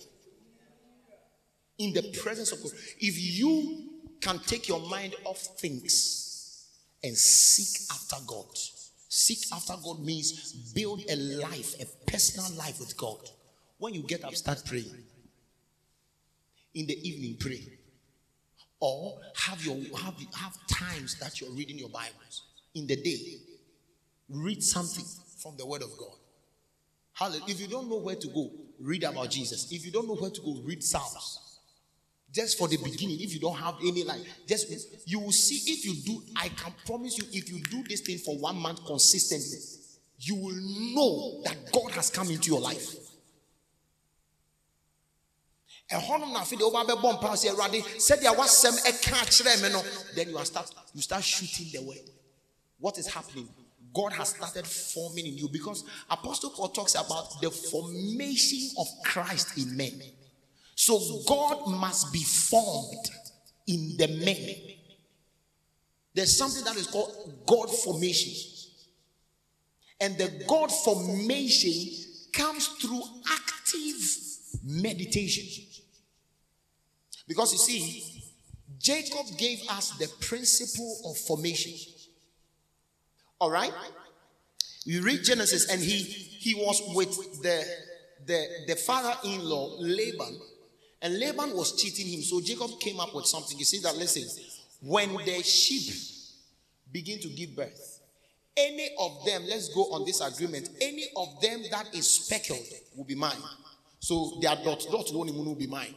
in the presence of God. If you can take your mind off things and seek after God, seek after God means build a life, a personal life with God. When you get up, start praying. In the evening, pray. Or have your have, have times that you're reading your Bibles. In the day, read something from the Word of God. Hallelujah. If you don't know where to go, read about Jesus. If you don't know where to go, read Psalms just for the beginning if you don't have any like just you will see if you do i can promise you if you do this thing for one month consistently you will know that god has come into your life. Ɛhɔnom na afei de woba bɛbɔ mpa sɛ awurade sɛdeɛ wasɛm ɛka akyerɛ me no then you are start you start shooting the word what is happening? God has started forming in you because apostle paul talks about the formation of christ in men so God must be formed in the men. There's something that is called God formation. And the God formation comes through active meditation. Because you see, Jacob gave us the principle of formation. All right? You read Genesis and he he was with the the, the father-in-law Laban and Laban was cheating him. So Jacob came up with something. He said that, listen, when the sheep begin to give birth, any of them, let's go on this agreement, any of them that is speckled will be mine. So their dot dot one will be mine.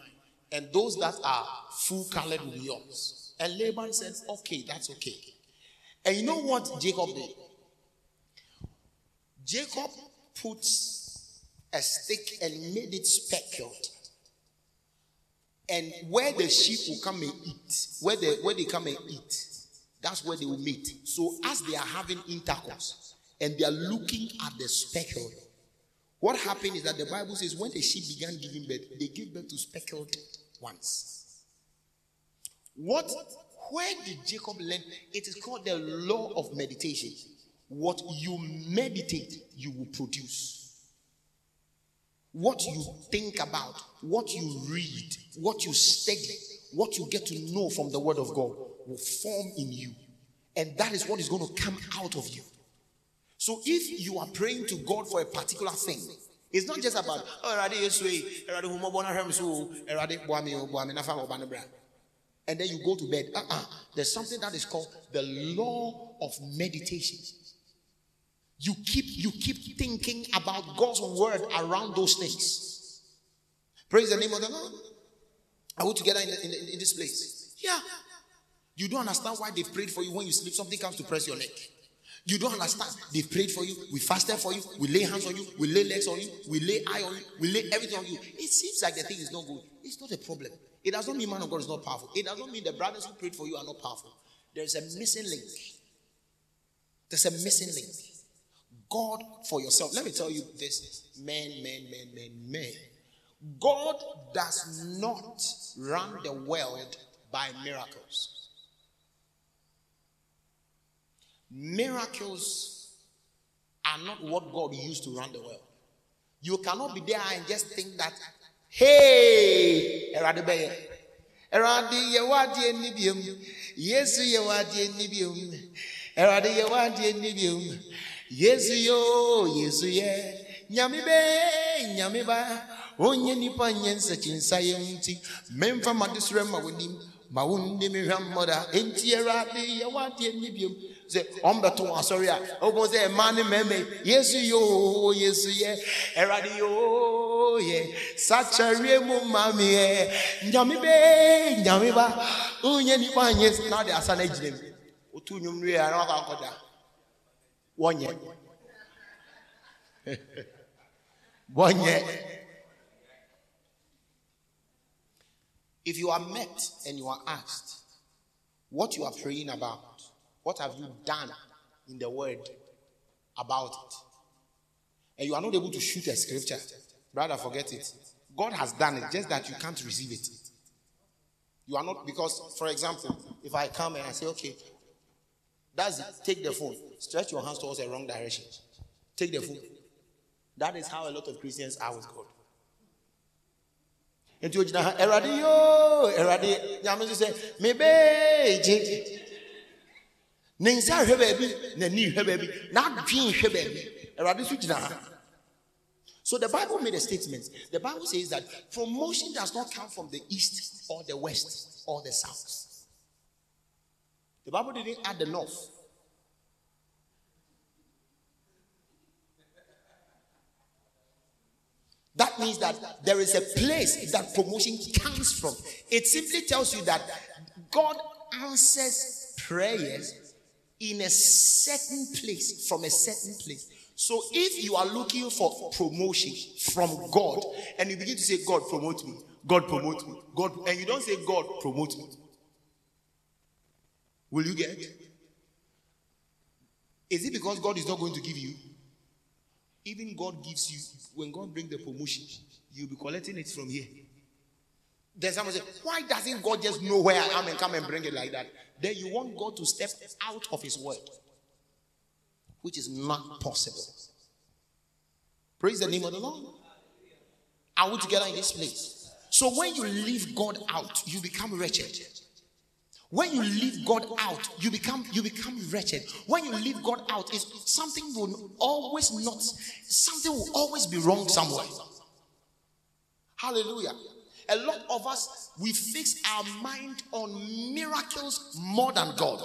And those that are full colored will be yours. And Laban said, okay, that's okay. And you know what Jacob did? Jacob put a stick and made it speckled and where the sheep will come and eat, where they where they come and eat, that's where they will meet. So as they are having intercourse and they are looking at the speckled, what happened is that the Bible says when the sheep began giving birth, they gave birth to speckled ones. What where did Jacob learn? It is called the law of meditation. What you meditate, you will produce. What you think about, what you read, what you study, what you get to know from the Word of God will form in you. And that is what is going to come out of you. So if you are praying to God for a particular thing, it's not just about, oh, and then you go to bed. Uh-uh. There's something that is called the law of meditation. You keep you keep thinking about God's word around those things. Praise the name of the Lord. Are we together in, in, in this place? Yeah. You don't understand why they prayed for you when you sleep. Something comes to press your neck. You don't understand. They prayed for you. We fasted for you. We lay hands on you. We lay legs on you. We lay eye on you. We lay everything on you. It seems like the thing is not good. It's not a problem. It does not mean man of God is not powerful. It does not mean the brothers who prayed for you are not powerful. There's a missing link. There's a missing link. God for yourself. Let me tell you this, men, men, men, men, men. God does not run the world by miracles. Miracles are not what God used to run the world. You cannot be there and just think that, hey, Eradibeye, Eradi yewadi enibium, Yesu yewadi enibium, Eradi yewadi enibium, Yesu yo, Yesu ye, Nyami be, Nyami ba, Onye nipa nye nsachi nsa ye nti, memfa madisre ma wonim, ma wunde mi hwammoda, enti Eradi yewadi enibium, sɛ ɔmbɛto wɔn asɔre a ɔbɛn sɛ mmaa ne mmarima yesu yoo yesu yɛ ɛwurade yoo yɛ sakyɛwie mu maame yɛ nyame bee nyame ba. Onye nipa nye na ɔde asa na gyina mu otu nnwom no yɛ ara wakɔ akɔda wɔnyɛ *laughs* wɔnyɛ. If you are met and you are asked what you are praying about, what have you done in the word about it, and you are not able to shoot a scripture, brother, forget it. God has done it, just that you can't receive it. You are not, because, for example, if I come and I say, okay, that's it, take the phone, stretch your hands towards the wrong direction, take the phone. That is how a lot of Christians are with God. Nti ogyina ha awurade yoo awurade nyame nso sɛ mebee gye ne nsa hwɛ baabi n'ani hwɛ baabi n'adwen hwɛ so the bible made a statement. The bible says that promotion does not come from the east or the west or the south the bible didn't add the north That means that there is a place that promotion comes from. It simply tells you that God answers prayers in a certain place, from a certain place. So if you are looking for promotion from God and you begin to say, God, promote me, God, promote me, God, and you don't say, God, promote me, will you get? Is it because God is not going to give you? Even God gives you, when God brings the promotion, you'll be collecting it from here. Then someone say, Why doesn't God just know where I am and come and bring it like that? Then you want God to step out of His word, which is not possible. Praise the name of the Lord. Are we together in this place? So when you leave God out, you become wretched. When you leave God out, you become you become wretched. When you leave God out, is something will always not something will always be wrong somewhere. Hallelujah. A lot of us we fix our mind on miracles more than God.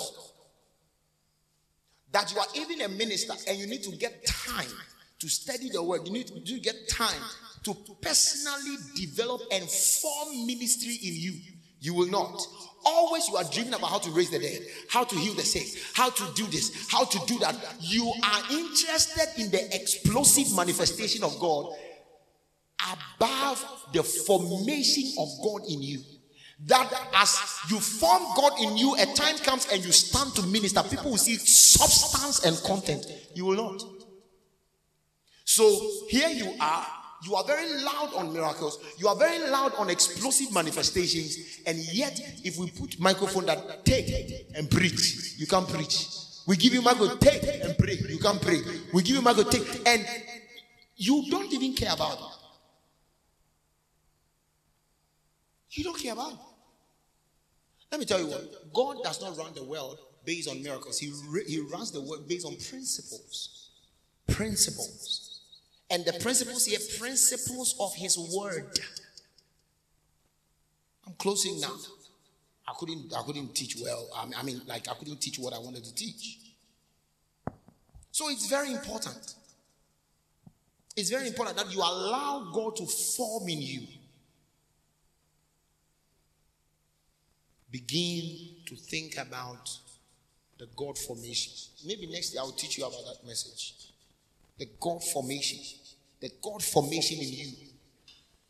That you are even a minister and you need to get time to study the word. You need to get time to personally develop and form ministry in you. You will not. Always you are dreaming about how to raise the dead, how to heal the sick, how to do this, how to do that. You are interested in the explosive manifestation of God above the formation of God in you. That as you form God in you, a time comes and you stand to minister, people will see substance and content. You will not. So here you are you are very loud on miracles. You are very loud on explosive manifestations. And yet, if we put microphone that take and preach, you can't preach. We give you microphone, take and pray. You can't pray. We give you microphone, take, and you don't even care about it. You don't care about it. Let me tell you what God does not run the world based on miracles, He, he runs the world based on principles. Principles. And the principles here, principles of his word. I'm closing now. I couldn't I couldn't teach well. I mean, like I couldn't teach what I wanted to teach. So it's very important. It's very important that you allow God to form in you. Begin to think about the God formation. Maybe next year I'll teach you about that message. The God formation the God formation in you.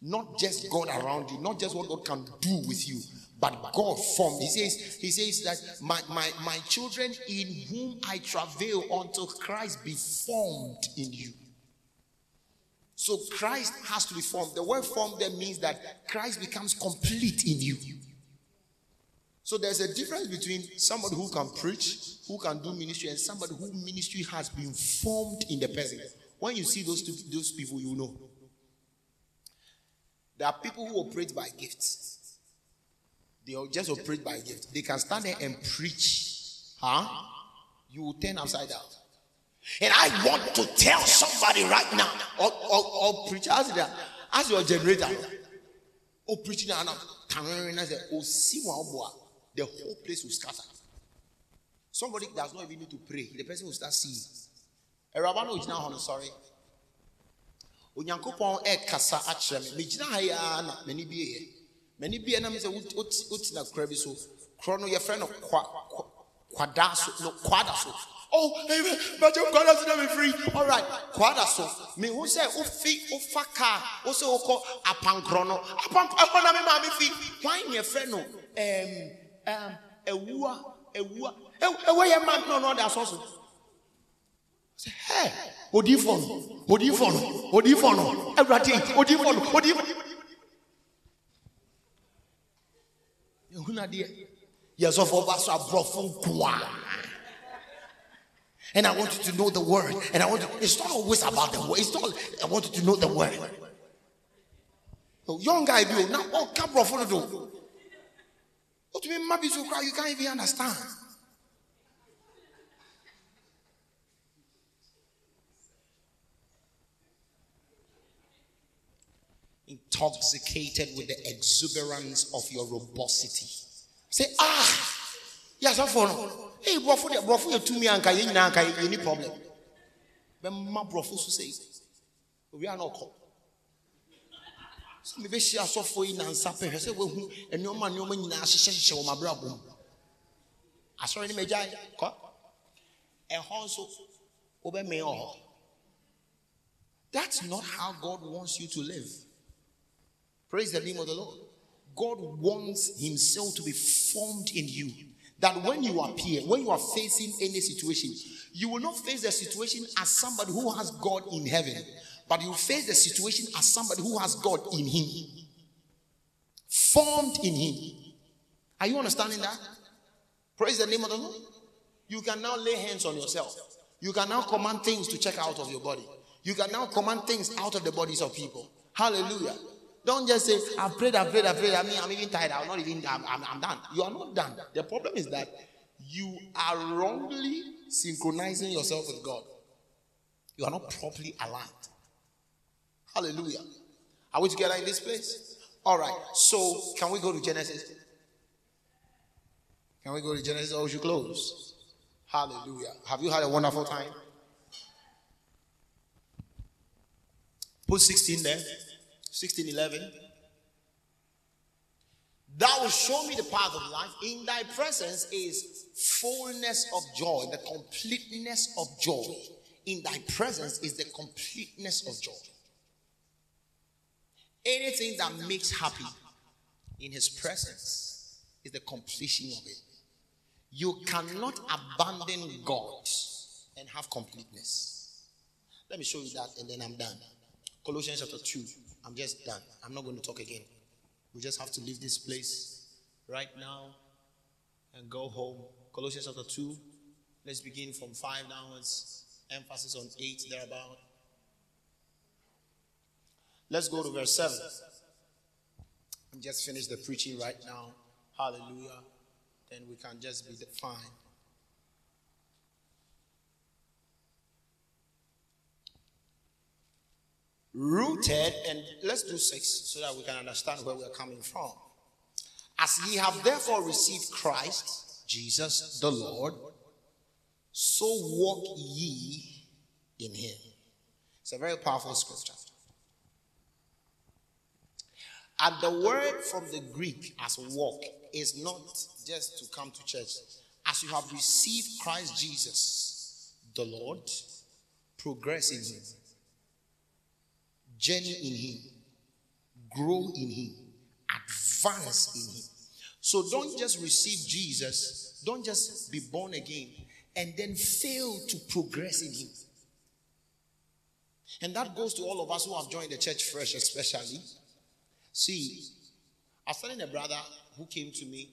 Not just God around you, not just what God can do with you, but God formed. He says, He says that my, my, my children in whom I travail until Christ be formed in you. So Christ has to be formed. The word formed there means that Christ becomes complete in you. So there's a difference between somebody who can preach, who can do ministry, and somebody who ministry has been formed in the person. When you see those, two, those people, you know. There are people who operate by gifts. They just operate by gifts. They can stand there and preach. Huh? You will turn upside down. And I want to tell somebody right now, or, or, or preacher, ask, that, ask your generator. Oh, preaching now, the whole place will scatter. Somebody does not even need to pray. The person will start seeing. Awuraba no ogyina hɔ no sɔre. Onyankopɔn ɛrekasa akyerɛ me. Megyina ha yi ara na m'ani bie yɛ. M'ani bie na me sɛ wot- wot- wotina kora bi so. Korɔ no yɛfrɛ no kwa kwa- kwada so no kwada so. Oh, amen. Bàjẹ́ kwada so na me free. All right, kwada so. Mehu sɛ wofi wofa kaa wosɛ wokɔ apankorɔ no. Apankorɔ ɛhɔ na me maame fi. Hwan na yɛfrɛ no? Um, ewua ewua Ew- ɛwɔ yɛ man no na ɔde asɔ. Sɛ hɛ odifɔ no odifɔ no odifɔ no ɛwurade odifɔ no odifɔ. Ehun adeɛ yɛsɔfo ɔba so aborɔfo nkoa. And I want you to know the word. And I want you, it's not always about the word. It's not, I want you to know the word. Oh, young guy, you now, oh, come bro, follow do. What do you mean, maybe so cry? You can't even understand. Intoxicated with the exuberance of your robustity. Say, ah, yes, I'm for. Hey, bro, for the bro, for your two me anka, you nanka, any problem. But my bro, for so say, we are not called. So maybe she has for in and sapper. I said, well, and no man, no man, you know, she said, my brother. I saw any major. And also, over me all. That's not how God wants you to live. Praise the name of the Lord. God wants Himself to be formed in you. That when you appear, when you are facing any situation, you will not face the situation as somebody who has God in heaven, but you face the situation as somebody who has God in Him. Formed in Him. Are you understanding that? Praise the name of the Lord. You can now lay hands on yourself. You can now command things to check out of your body. You can now command things out of the bodies of people. Hallelujah. Don't just say, I've prayed, I've prayed, I've prayed. I mean, I'm even tired. I'm not even, I'm, I'm, I'm done. You are not done. The problem is that you are wrongly synchronizing yourself with God. You are not properly aligned. Hallelujah. Are we together in this place? All right. So, can we go to Genesis? Can we go to Genesis or we should close? Hallelujah. Have you had a wonderful time? Put 16 there. 16, 11. Thou show me the path of life. In thy presence is fullness of joy, the completeness of joy. In thy presence is the completeness of joy. Anything that makes happy in his presence is the completion of it. You cannot abandon God and have completeness. Let me show you that and then I'm done. Colossians chapter 2. I'm just done. I'm not going to talk again. We just have to leave this place right now and go home. Colossians chapter 2. Let's begin from 5 downwards. Emphasis on 8 thereabout. Let's go to verse 7. I'm just finished the preaching right now. Hallelujah. Then we can just be fine. Rooted, and let's do six so that we can understand where we're coming from. As ye have therefore received Christ, Jesus the Lord, so walk ye in him. It's a very powerful scripture. And the word from the Greek as walk is not just to come to church. As you have received Christ Jesus, the Lord, progress in him, journey in him, grow in him, advance in him. So don't just receive Jesus, don't just be born again and then fail to progress in him. And that goes to all of us who have joined the church fresh, especially. See, I was telling a brother who came to me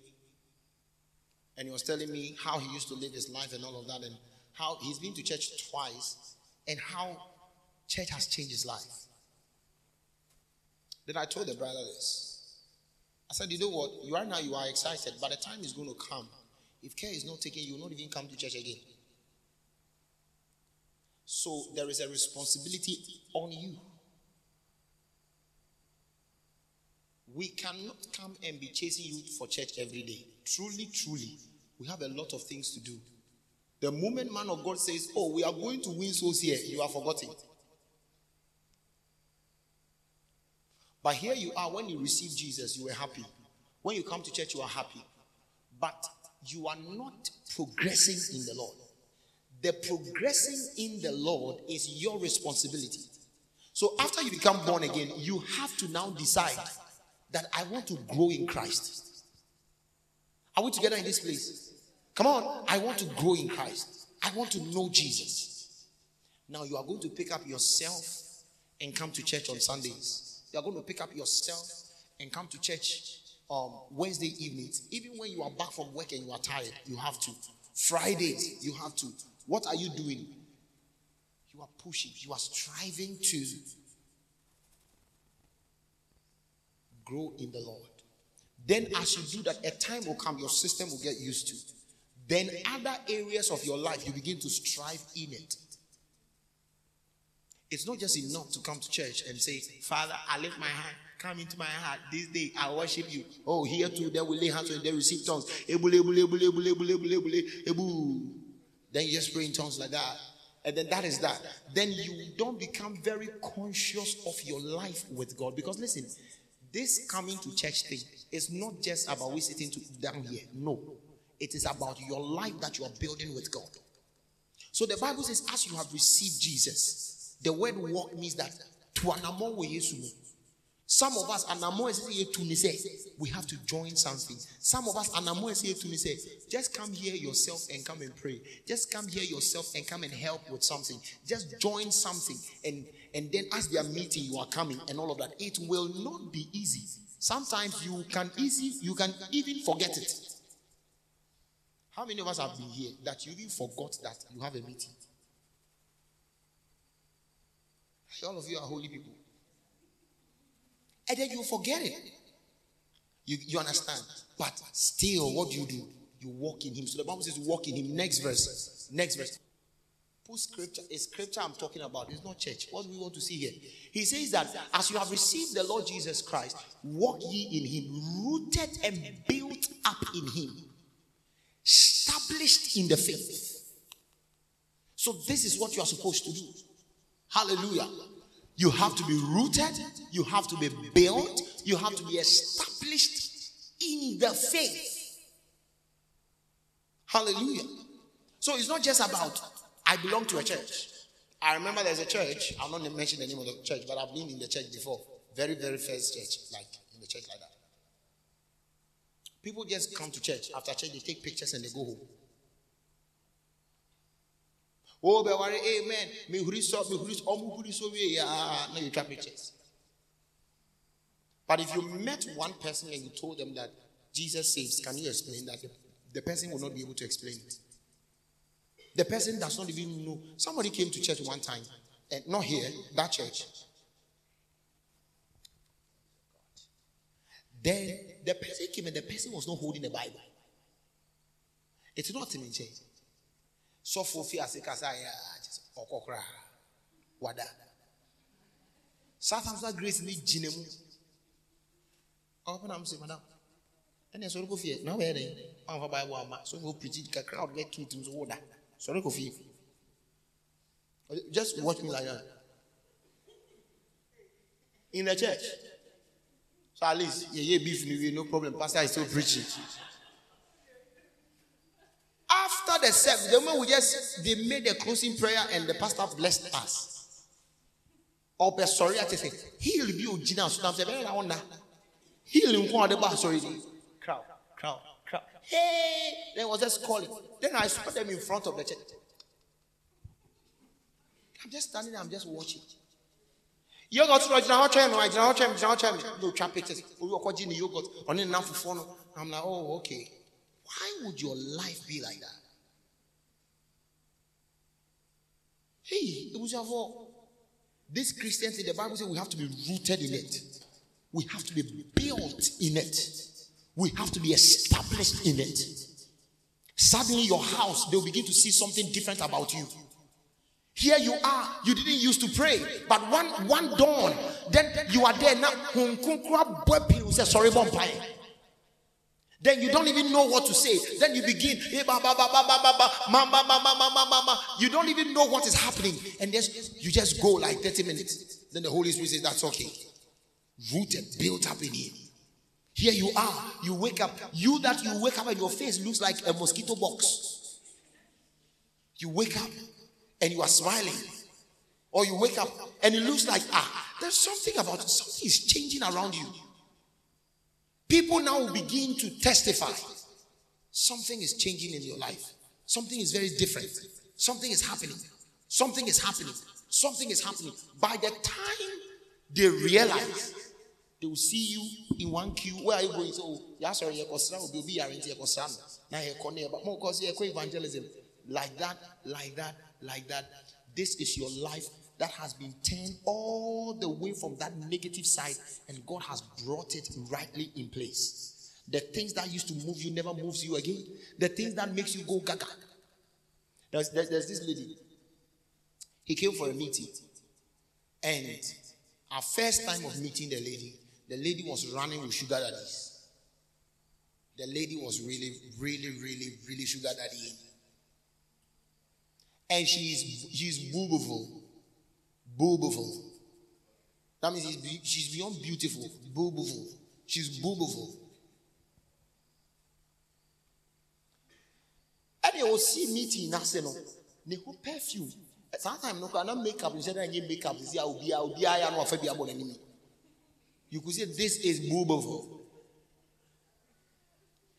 and he was telling me how he used to live his life and all of that, and how he's been to church twice, and how church has changed his life. Then I told the brother this. I said, You know what? You are now you are excited, but the time is going to come. If care is not taken, you will not even come to church again. So there is a responsibility on you. We cannot come and be chasing you for church every day. Truly, truly, we have a lot of things to do. The moment man of God says, Oh, we are going to win souls here, you are forgotten. But here you are, when you receive Jesus, you were happy. When you come to church, you are happy. But you are not progressing in the Lord. The progressing in the Lord is your responsibility. So after you become born again, you have to now decide that I want to grow in Christ. Are we together in this place? Come on. I want to grow in Christ. I want to know Jesus. Now you are going to pick up yourself and come to church on Sundays. You are going to pick up yourself and come to church um, Wednesday evenings. Even when you are back from work and you are tired, you have to. Fridays, you have to. What are you doing? You are pushing, you are striving to grow in the Lord. Then, as you do that, a time will come, your system will get used to. Then, other areas of your life, you begin to strive in it. It's not just enough to come to church and say, Father, I lift my hand, come into my heart. This day I worship you. Oh, here too, then we lay hands on they receive tongues. Then you just pray in tongues like that. And then that is that. Then you don't become very conscious of your life with God. Because listen, this coming to church thing is not just about we sitting to, down here. No. It is about your life that you are building with God. So the Bible says, as you have received Jesus, the word walk means that to some of us, anamo is here to say we have to join something. Some of us, anamo is here to say just come here yourself and come and pray. Just come here yourself and come and help with something. Just join something. And, and then as they are meeting, you are coming and all of that. It will not be easy. Sometimes you can easy, you can even forget it. How many of us have been here that you even forgot that you have a meeting? All of you are holy people and then you forget it. You, you understand? But still, what do you do? You walk in Him. So the Bible says, walk in Him. Next verse. Next verse. Put scripture. A scripture I'm talking about. It's not church. What do we want to see here? He says that as you have received the Lord Jesus Christ, walk ye in Him, rooted and built up in Him, established in the faith. So this is what you are supposed to do. Hallelujah. You have to be rooted, you have to be built, you have to be established in the faith. Hallelujah. So it's not just about, I belong to a church. I remember there's a church, I'll not mention the name of the church, but I've been in the church before. Very, very first church, like in the church like that. People just come to church. After church, they take pictures and they go home. Oh, be worry, amen. Me huri so, me huri so, omu huri so we ya. No, you try pictures. But if you met one person and you told them that Jesus saves, can you explain that? The person will not be able to explain it. The person does not even know. Somebody came to church one time, and not here, that church. Then the person came and the person was not holding the Bible. It's not in church sɔfo fi ase kasa yɛ ɔkɔ koraa wada south africa grace ni gyina mu ɔkɔ nam sɛ madam ɛnna sɔrɔ kɔ fie na ɔbɛyɛ dɛ ɔnfa baabu ama sɔfo opirikyi kakra ɔde yɛ tuntum so woda sɔrɔ kɔ just watch me like that. In the church so at least yɛ beef ni wie no problem. Pastor is still preaching. After the service, the moment we just they made a closing prayer and the pastor blessed us. Or be sorry, I say, he'll be Ujina. So I'm saying, I wonder, he'll inquire the bus already. Crowd, crowd, crowd. Hey, they was just calling. Then I saw them in front of the church. I'm just standing there, I'm just watching. Yogurt, gyina hɔ twɛn no gyina hɔ twɛn gyina hɔ twɛn no twa pictures obi ɔkɔgye ne yogurt ɔne nam fufuo no I'm like oh okay why would your life be like that Hey, it was your fault. this Christianity, the Bible says we have to be rooted in it. We have to be built in it. We have to be established in it. Suddenly, your house, they'll begin to see something different about you. Here you are. You didn't used to pray, but one one dawn, then you are there now. Then you don't even know what to say. Then you begin, you don't even know what is happening. And just, you just go like 30 minutes. Then the Holy Spirit says, That's okay. Rooted, built up in Him. Here you are. You wake up. You that you wake up and your face looks like a mosquito box. You wake up and you are smiling. Or you wake up and it looks like, ah, there's something about. Something is changing around you. People now begin to testify. Something is changing in your life. Something is very different. Something is happening. Something is happening. Something is happening. By the time they realize, they will see you in one queue. Where are you going? So, yeah, sorry, you're will be Now you're but more because evangelism. Like that, like that, like that. This is your life that has been turned all the way from that negative side, and God has brought it rightly in place. The things that used to move you never moves you again. The things that makes you go gaga. There's, there's, there's this lady. He came for a meeting, and our first time of meeting the lady, the lady was running with sugar daddies. The lady was really, really, really, really sugar daddy. And she's she's beautiful. Boobovul. That means be- she's beyond beautiful. Boobovul. She's boobovul. And ɛwɔ si meeting n'ase in Arsenal. ho perfume Sometimes time no kora na makeup n sɛ na nye makeup si a obiara obiara ya no afa bi abɔ n'anim you could say this is boobovul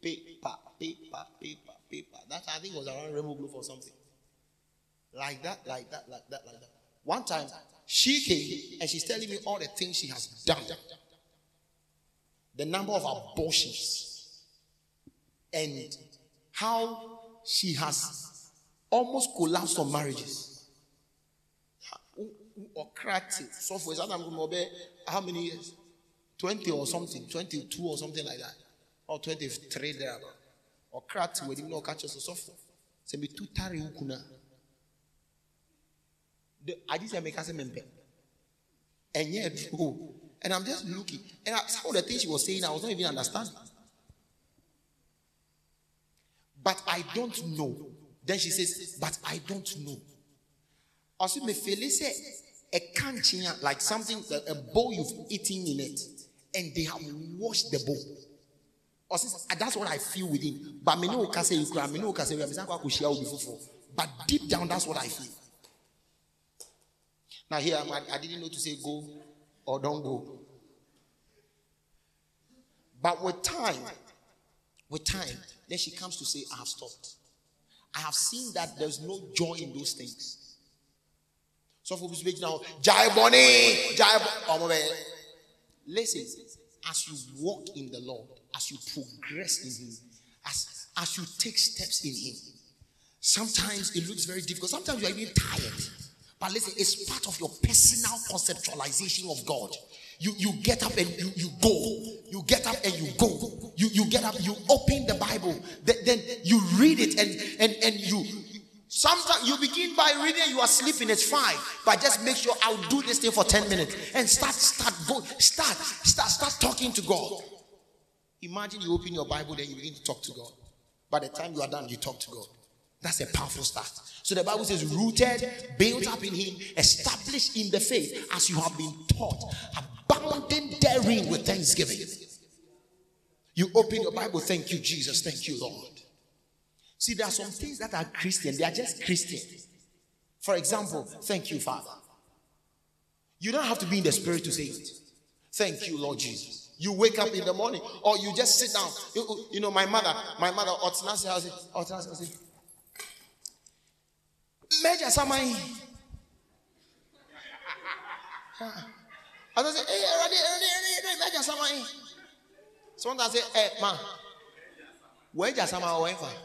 paper paper paper paper that i think was around rainbow blue for something like that like that like that like that. One time, she came and she's telling me all the things she has done, the number of abortions, and how she has almost collapsed on marriages. Or cracked it. So for example, how many years? 20 or something, 22 or something like that. Or 23 there. Or cracked with him, no catches or so forth. So be two tari ukuna. I just make us member. And yet, oh, and I'm just looking. And I, some of the things she was saying, I was not even understanding. But I don't know. Then she says, But I don't know. Also, me feel say a canchina, like something, a bowl you've eaten in it, and they have washed the bowl. Also, that's what I feel within. But me no say you cry, me no say we are But deep down, that's what I feel. Now, here I, I didn't know to say go or don't go. But with time, with time, then she comes to say, I have stopped. I have seen that there's no joy in those things. So for speak now, Jai Bonnie, Jai oh, Listen, as you walk in the Lord, as you progress in Him, as, as you take steps in Him, sometimes it looks very difficult. Sometimes you are even tired. But listen, it's part of your personal conceptualization of God. You, you get up and you, you go. You get up and you go. You, you get up, you open the Bible, then, then you read it and, and, and you, Sometimes you begin by reading, you are sleeping, it's fine. But just make sure I'll do this thing for 10 minutes and start, start, go, start, start, start talking to God. Imagine you open your Bible, then you begin to talk to God. By the time you are done, you talk to God. That's a powerful start. So the Bible says, rooted, built up in Him, established in the faith as you have been taught, abounding therein with thanksgiving. You open your Bible, thank you, Jesus, thank you, Lord. See, there are some things that are Christian, they are just Christian. For example, thank you, Father. You don't have to be in the spirit to say it. Thank you, Lord Jesus. You wake up in the morning, or you just sit down. You, you know, my mother, my mother, Otanasi, Major Samai. I asa sɛ ee ɛwɛde ready, ready, ɛwɛde meja sama yi sɔnta sɛ ɛ ma wɔn gya sama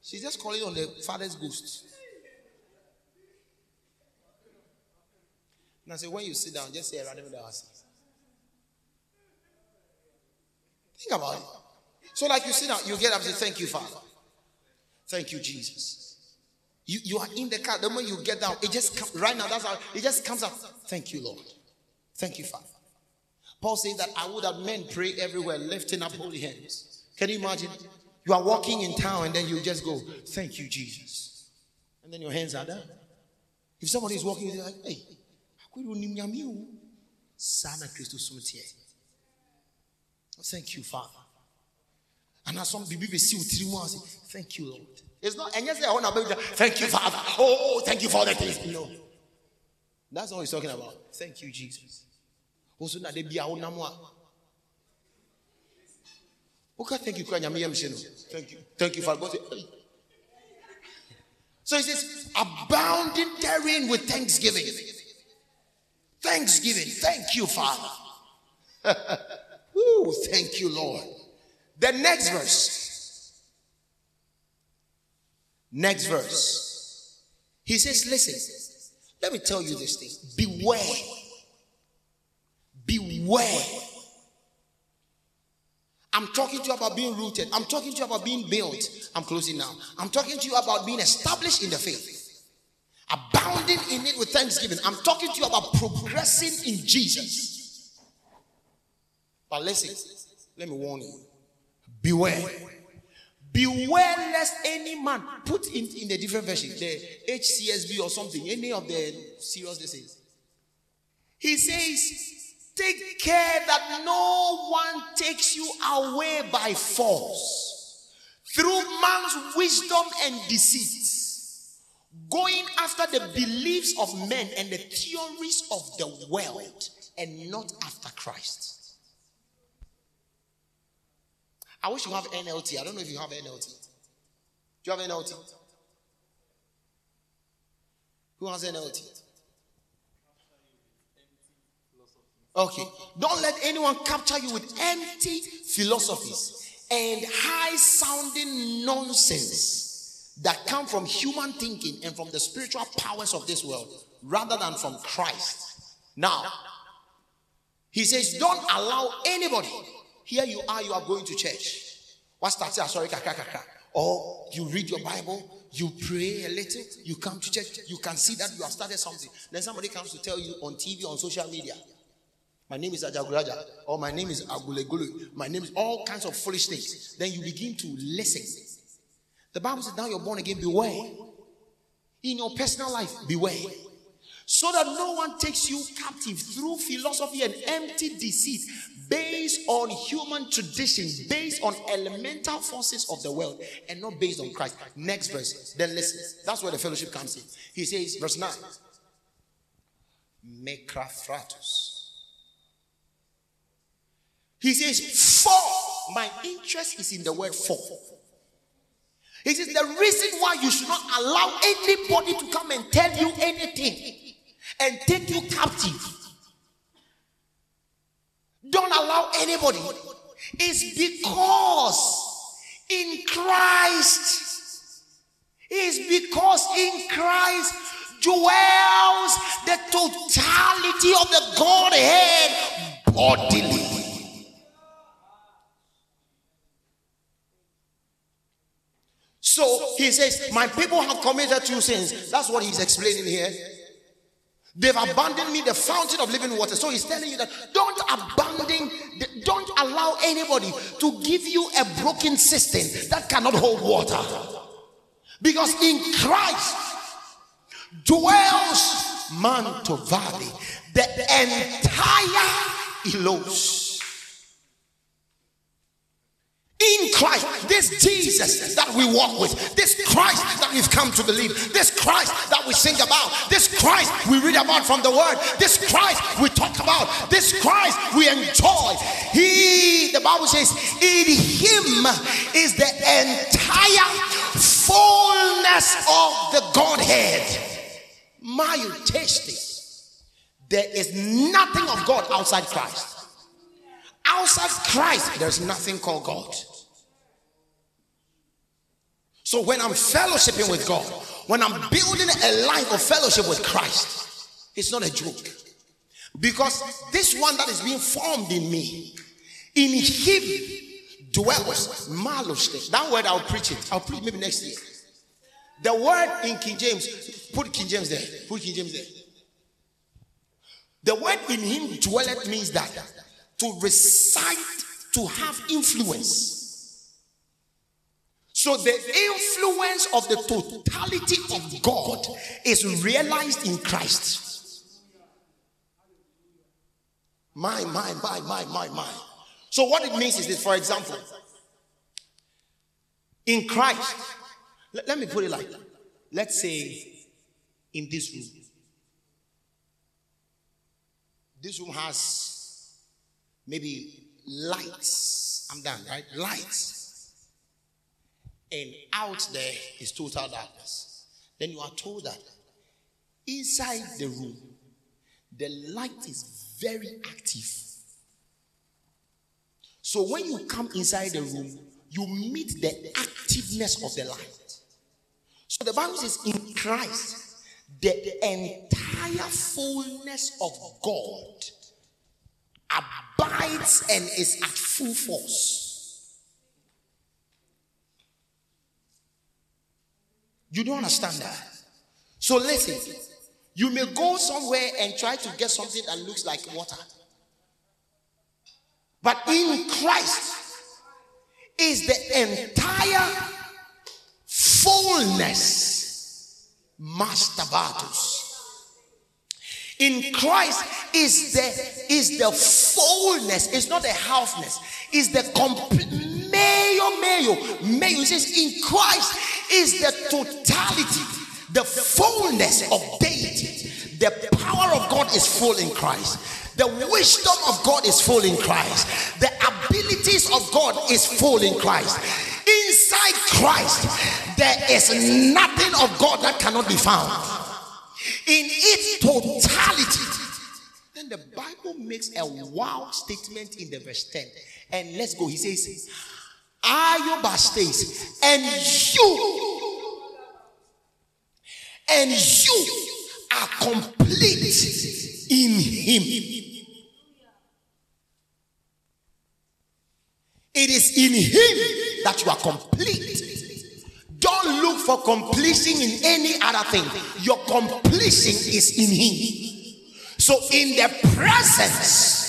she just calling on the father's ghost i say when you sit down just say ɛwɛde the house.' think about it so like you sit down you get up say thank you father. Thank you, Jesus. You, you are in the car. The moment you get down, it just right now. That's how it just comes out. Thank you, Lord. Thank you, Father. Paul says that I would have men pray everywhere, lifting up holy hands. Can you imagine? You are walking in town and then you just go, Thank you, Jesus. And then your hands are down. If somebody is walking, you're like, Hey, Sana Christus Thank you, Father. And as some people see three months, thank you, Lord. It's not, and yes, I want to thank you, Father. Oh, thank you for the things. No. That's all he's talking about. Thank you, Jesus. Also, na debi a wonam a. Woka thank you, Kwanya Thank you. Thank you, Father. So he says, abounding therein with thanksgiving. Thanksgiving. Thank you, Father. *laughs* Ooh, thank you, Lord. The next verse. Next verse. He says, Listen, let me tell you this thing. Beware. Beware. I'm talking to you about being rooted. I'm talking to you about being built. I'm closing now. I'm talking to you about being established in the faith, abounding in it with thanksgiving. I'm talking to you about progressing in Jesus. But listen, let me warn you beware. Beware lest any man put in, in the different version, the HCSB or something, any of the serious disease. He says, Take care that no one takes you away by force through man's wisdom and deceit, going after the beliefs of men and the theories of the world, and not after Christ. I wish you have NLT. I don't know if you have NLT. Do you have NLT? Who has NLT? Okay. Don't let anyone capture you with empty philosophies and high sounding nonsense that come from human thinking and from the spiritual powers of this world rather than from Christ. Now, he says, Don't allow anybody here you are, you are going to church. What starts here? Sorry, kaka kaka. Or you read your Bible, you pray a little, you come to church, you can see that you have started something. Then somebody comes to tell you on TV, on social media, my name is Ajaguraja, or my name is Agulegulu, my name is all kinds of foolish things. Then you begin to listen. The Bible says, now you're born again, beware. In your personal life, beware so that no one takes you captive through philosophy and empty deceit based on human tradition, based on elemental forces of the world, and not based on Christ. Next verse. Then listen. That's where the fellowship comes in. He says, verse 9. Mekrafratus. He says, For my interest is in the word for. He says, The reason why you should not allow anybody to come and tell you anything and take you captive. Don't allow anybody. It's because in Christ, it's because in Christ dwells the totality of the Godhead bodily. So he says, My people have committed two sins. That's what he's explaining here. They've abandoned me, the fountain of living water. So he's telling you that don't abandon, allow anybody to give you a broken system that cannot hold water. Because in Christ dwells Manto Valley, the entire Elos. In Christ, this Jesus that we walk with, this Christ that we've come to believe, this Christ that we sing about, this Christ we read about from the Word, this Christ we talk about, this Christ we enjoy. He, the Bible says, in Him is the entire fullness of the Godhead. My tasty. There is nothing of God outside Christ. Outside Christ, there's nothing called God. So when I'm fellowshipping with God, when I'm building a life of fellowship with Christ, it's not a joke. Because this one that is being formed in me, in him dwells malushte. That word I'll preach it. I'll preach maybe next year. The word in King James, put King James there. Put King James there. The word in him dwelleth means that to recite, to have influence. So the influence of the totality of God is realized in Christ. My, my, my, my, my, my. So what it means is this, for example, in Christ, let, let me put it like, let's say in this room, this room has maybe lights. I'm done, right? Lights. And out there is total darkness. Then you are told that inside the room, the light is very active. So when you come inside the room, you meet the activeness of the light. So the Bible says, in Christ, the entire fullness of God abides and is at full force. You don't understand that? So listen, you may go somewhere and try to get something that looks like water. But in Christ is the entire fullness masturbatus. In Christ is the is the fullness, it's not the halfness, it's the complete mayo mayo mayo. It says in Christ is the totality, the fullness of deity. The power of God is full in Christ. The wisdom of God is full in Christ. The abilities of God is full in Christ. Inside Christ, there is nothing of God that cannot be found. In its totality, then the Bible makes a wow statement in the verse 10. And let's go. He says, Ayoba stays, and you, and you are complete in him. It is in Him that you are complete. Don't look for completion in any other thing. Your completion is in Him. So, in the presence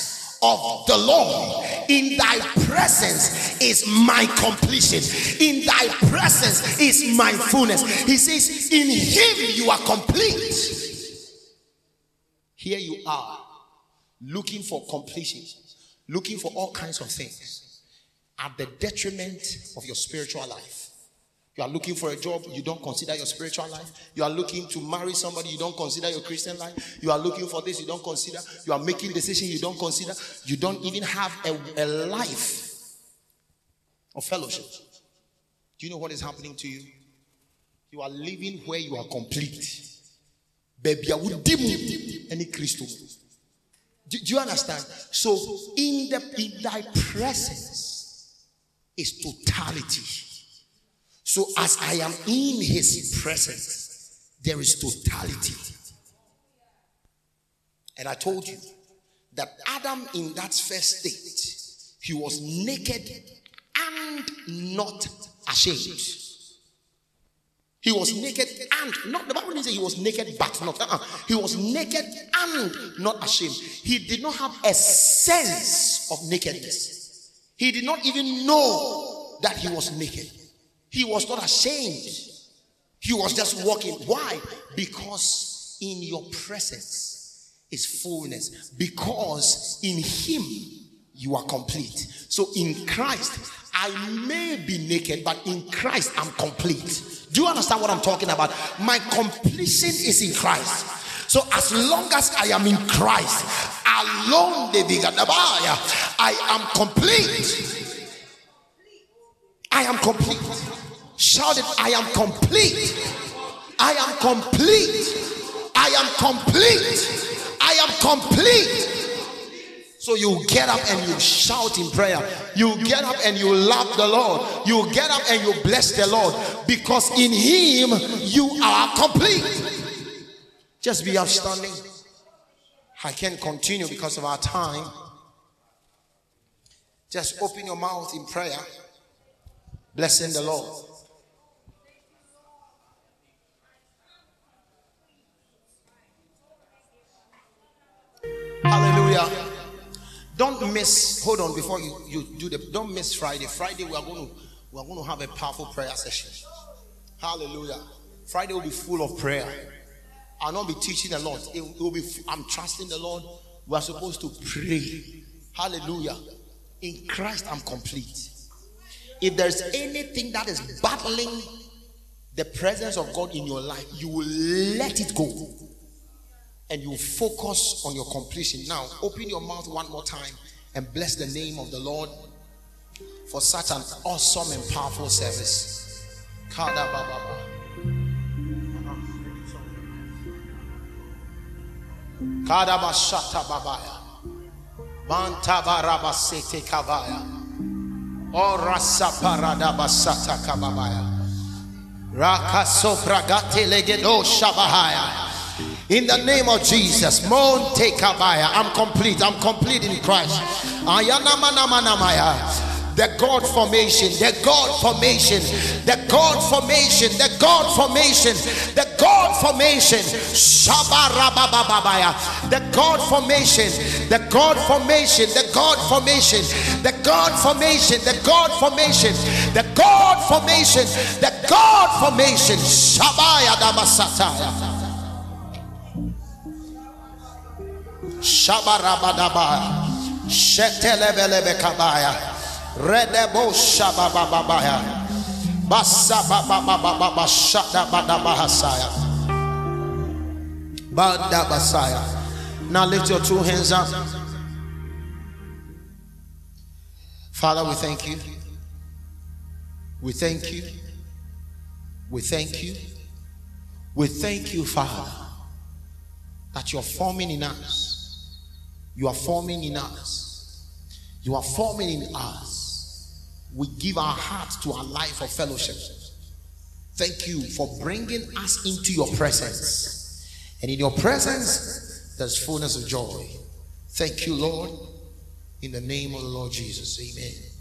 of the Lord, in thy presence is my completion, in thy presence is my fullness. He says, In Him you are complete. Here you are looking for completion, looking for all kinds of things at the detriment of your spiritual life. You are looking for a job, you don't consider your spiritual life. You are looking to marry somebody, you don't consider your Christian life. You are looking for this, you don't consider. You are making decisions, you don't consider. You don't even have a, a life of fellowship. Do you know what is happening to you? You are living where you are complete. Baby, I would dim any Christo. Do, do you understand? So, in the in thy presence, is totality. So as I am in his presence, there is totality. And I told you that Adam, in that first state, he was naked and not ashamed. He was naked and not the Bible didn't say he was naked but not. Uh-uh. He was naked and not ashamed. He did not have a sense of nakedness. He did not even know that he was naked. He was not ashamed. He was just walking. Why? Because in your presence is fullness. Because in him you are complete. So in Christ, I may be naked, but in Christ I'm complete. Do you understand what I'm talking about? My completion is in Christ. So as long as I am in Christ, alone the I am complete. I am complete. Shout it, I am complete. I am complete. I am complete. I am complete. So you get up and you shout in prayer. You get up and you love the Lord. You get up and you bless the Lord because in Him you are complete. Just be outstanding. I can't continue because of our time. Just open your mouth in prayer, blessing the Lord. Hallelujah. Don't miss. Hold on before you, you do the. Don't miss Friday. Friday we are going to we are going to have a powerful prayer session. Hallelujah. Friday will be full of prayer. I'll not be teaching a lot. It, will be. I'm trusting the Lord. We are supposed to pray. Hallelujah. In Christ, I'm complete. If there's anything that is battling the presence of God in your life, you will let it go and you focus on your completion. Now, open your mouth one more time and bless the name of the Lord for such an awesome and powerful service. Kada babaya. Manta baraba sete kavaya. Ora saparada basata kababaya. Raka sopragate legedo shabahaya. In the name of Jesus, Monte Kabaya. I'm complete. I'm complete in Christ. Ayana manamaya the God formation, the God formation, the God formation, the God formation, the God formation, Shabarabababaya, the God formation, the God formation, the God formation, the God formation, the God formation, the God formation, the God formation, Shabaya Damasataya. Shabarabadabaya. Shetelebelebekabaya. Redebo Shabababaya. Basa Baba Baba Shada Bada Bahasaya. Bada Basaya. Now lift your two hands up. Father, we thank you. We thank you. We thank you. We thank you, Father, that you're forming in us. You are forming in us. You are forming in us we give our heart to our life of fellowship. Thank you for bringing us into your presence. And in your presence, there's fullness of joy. Thank you, Lord. In the name of the Lord Jesus. Amen.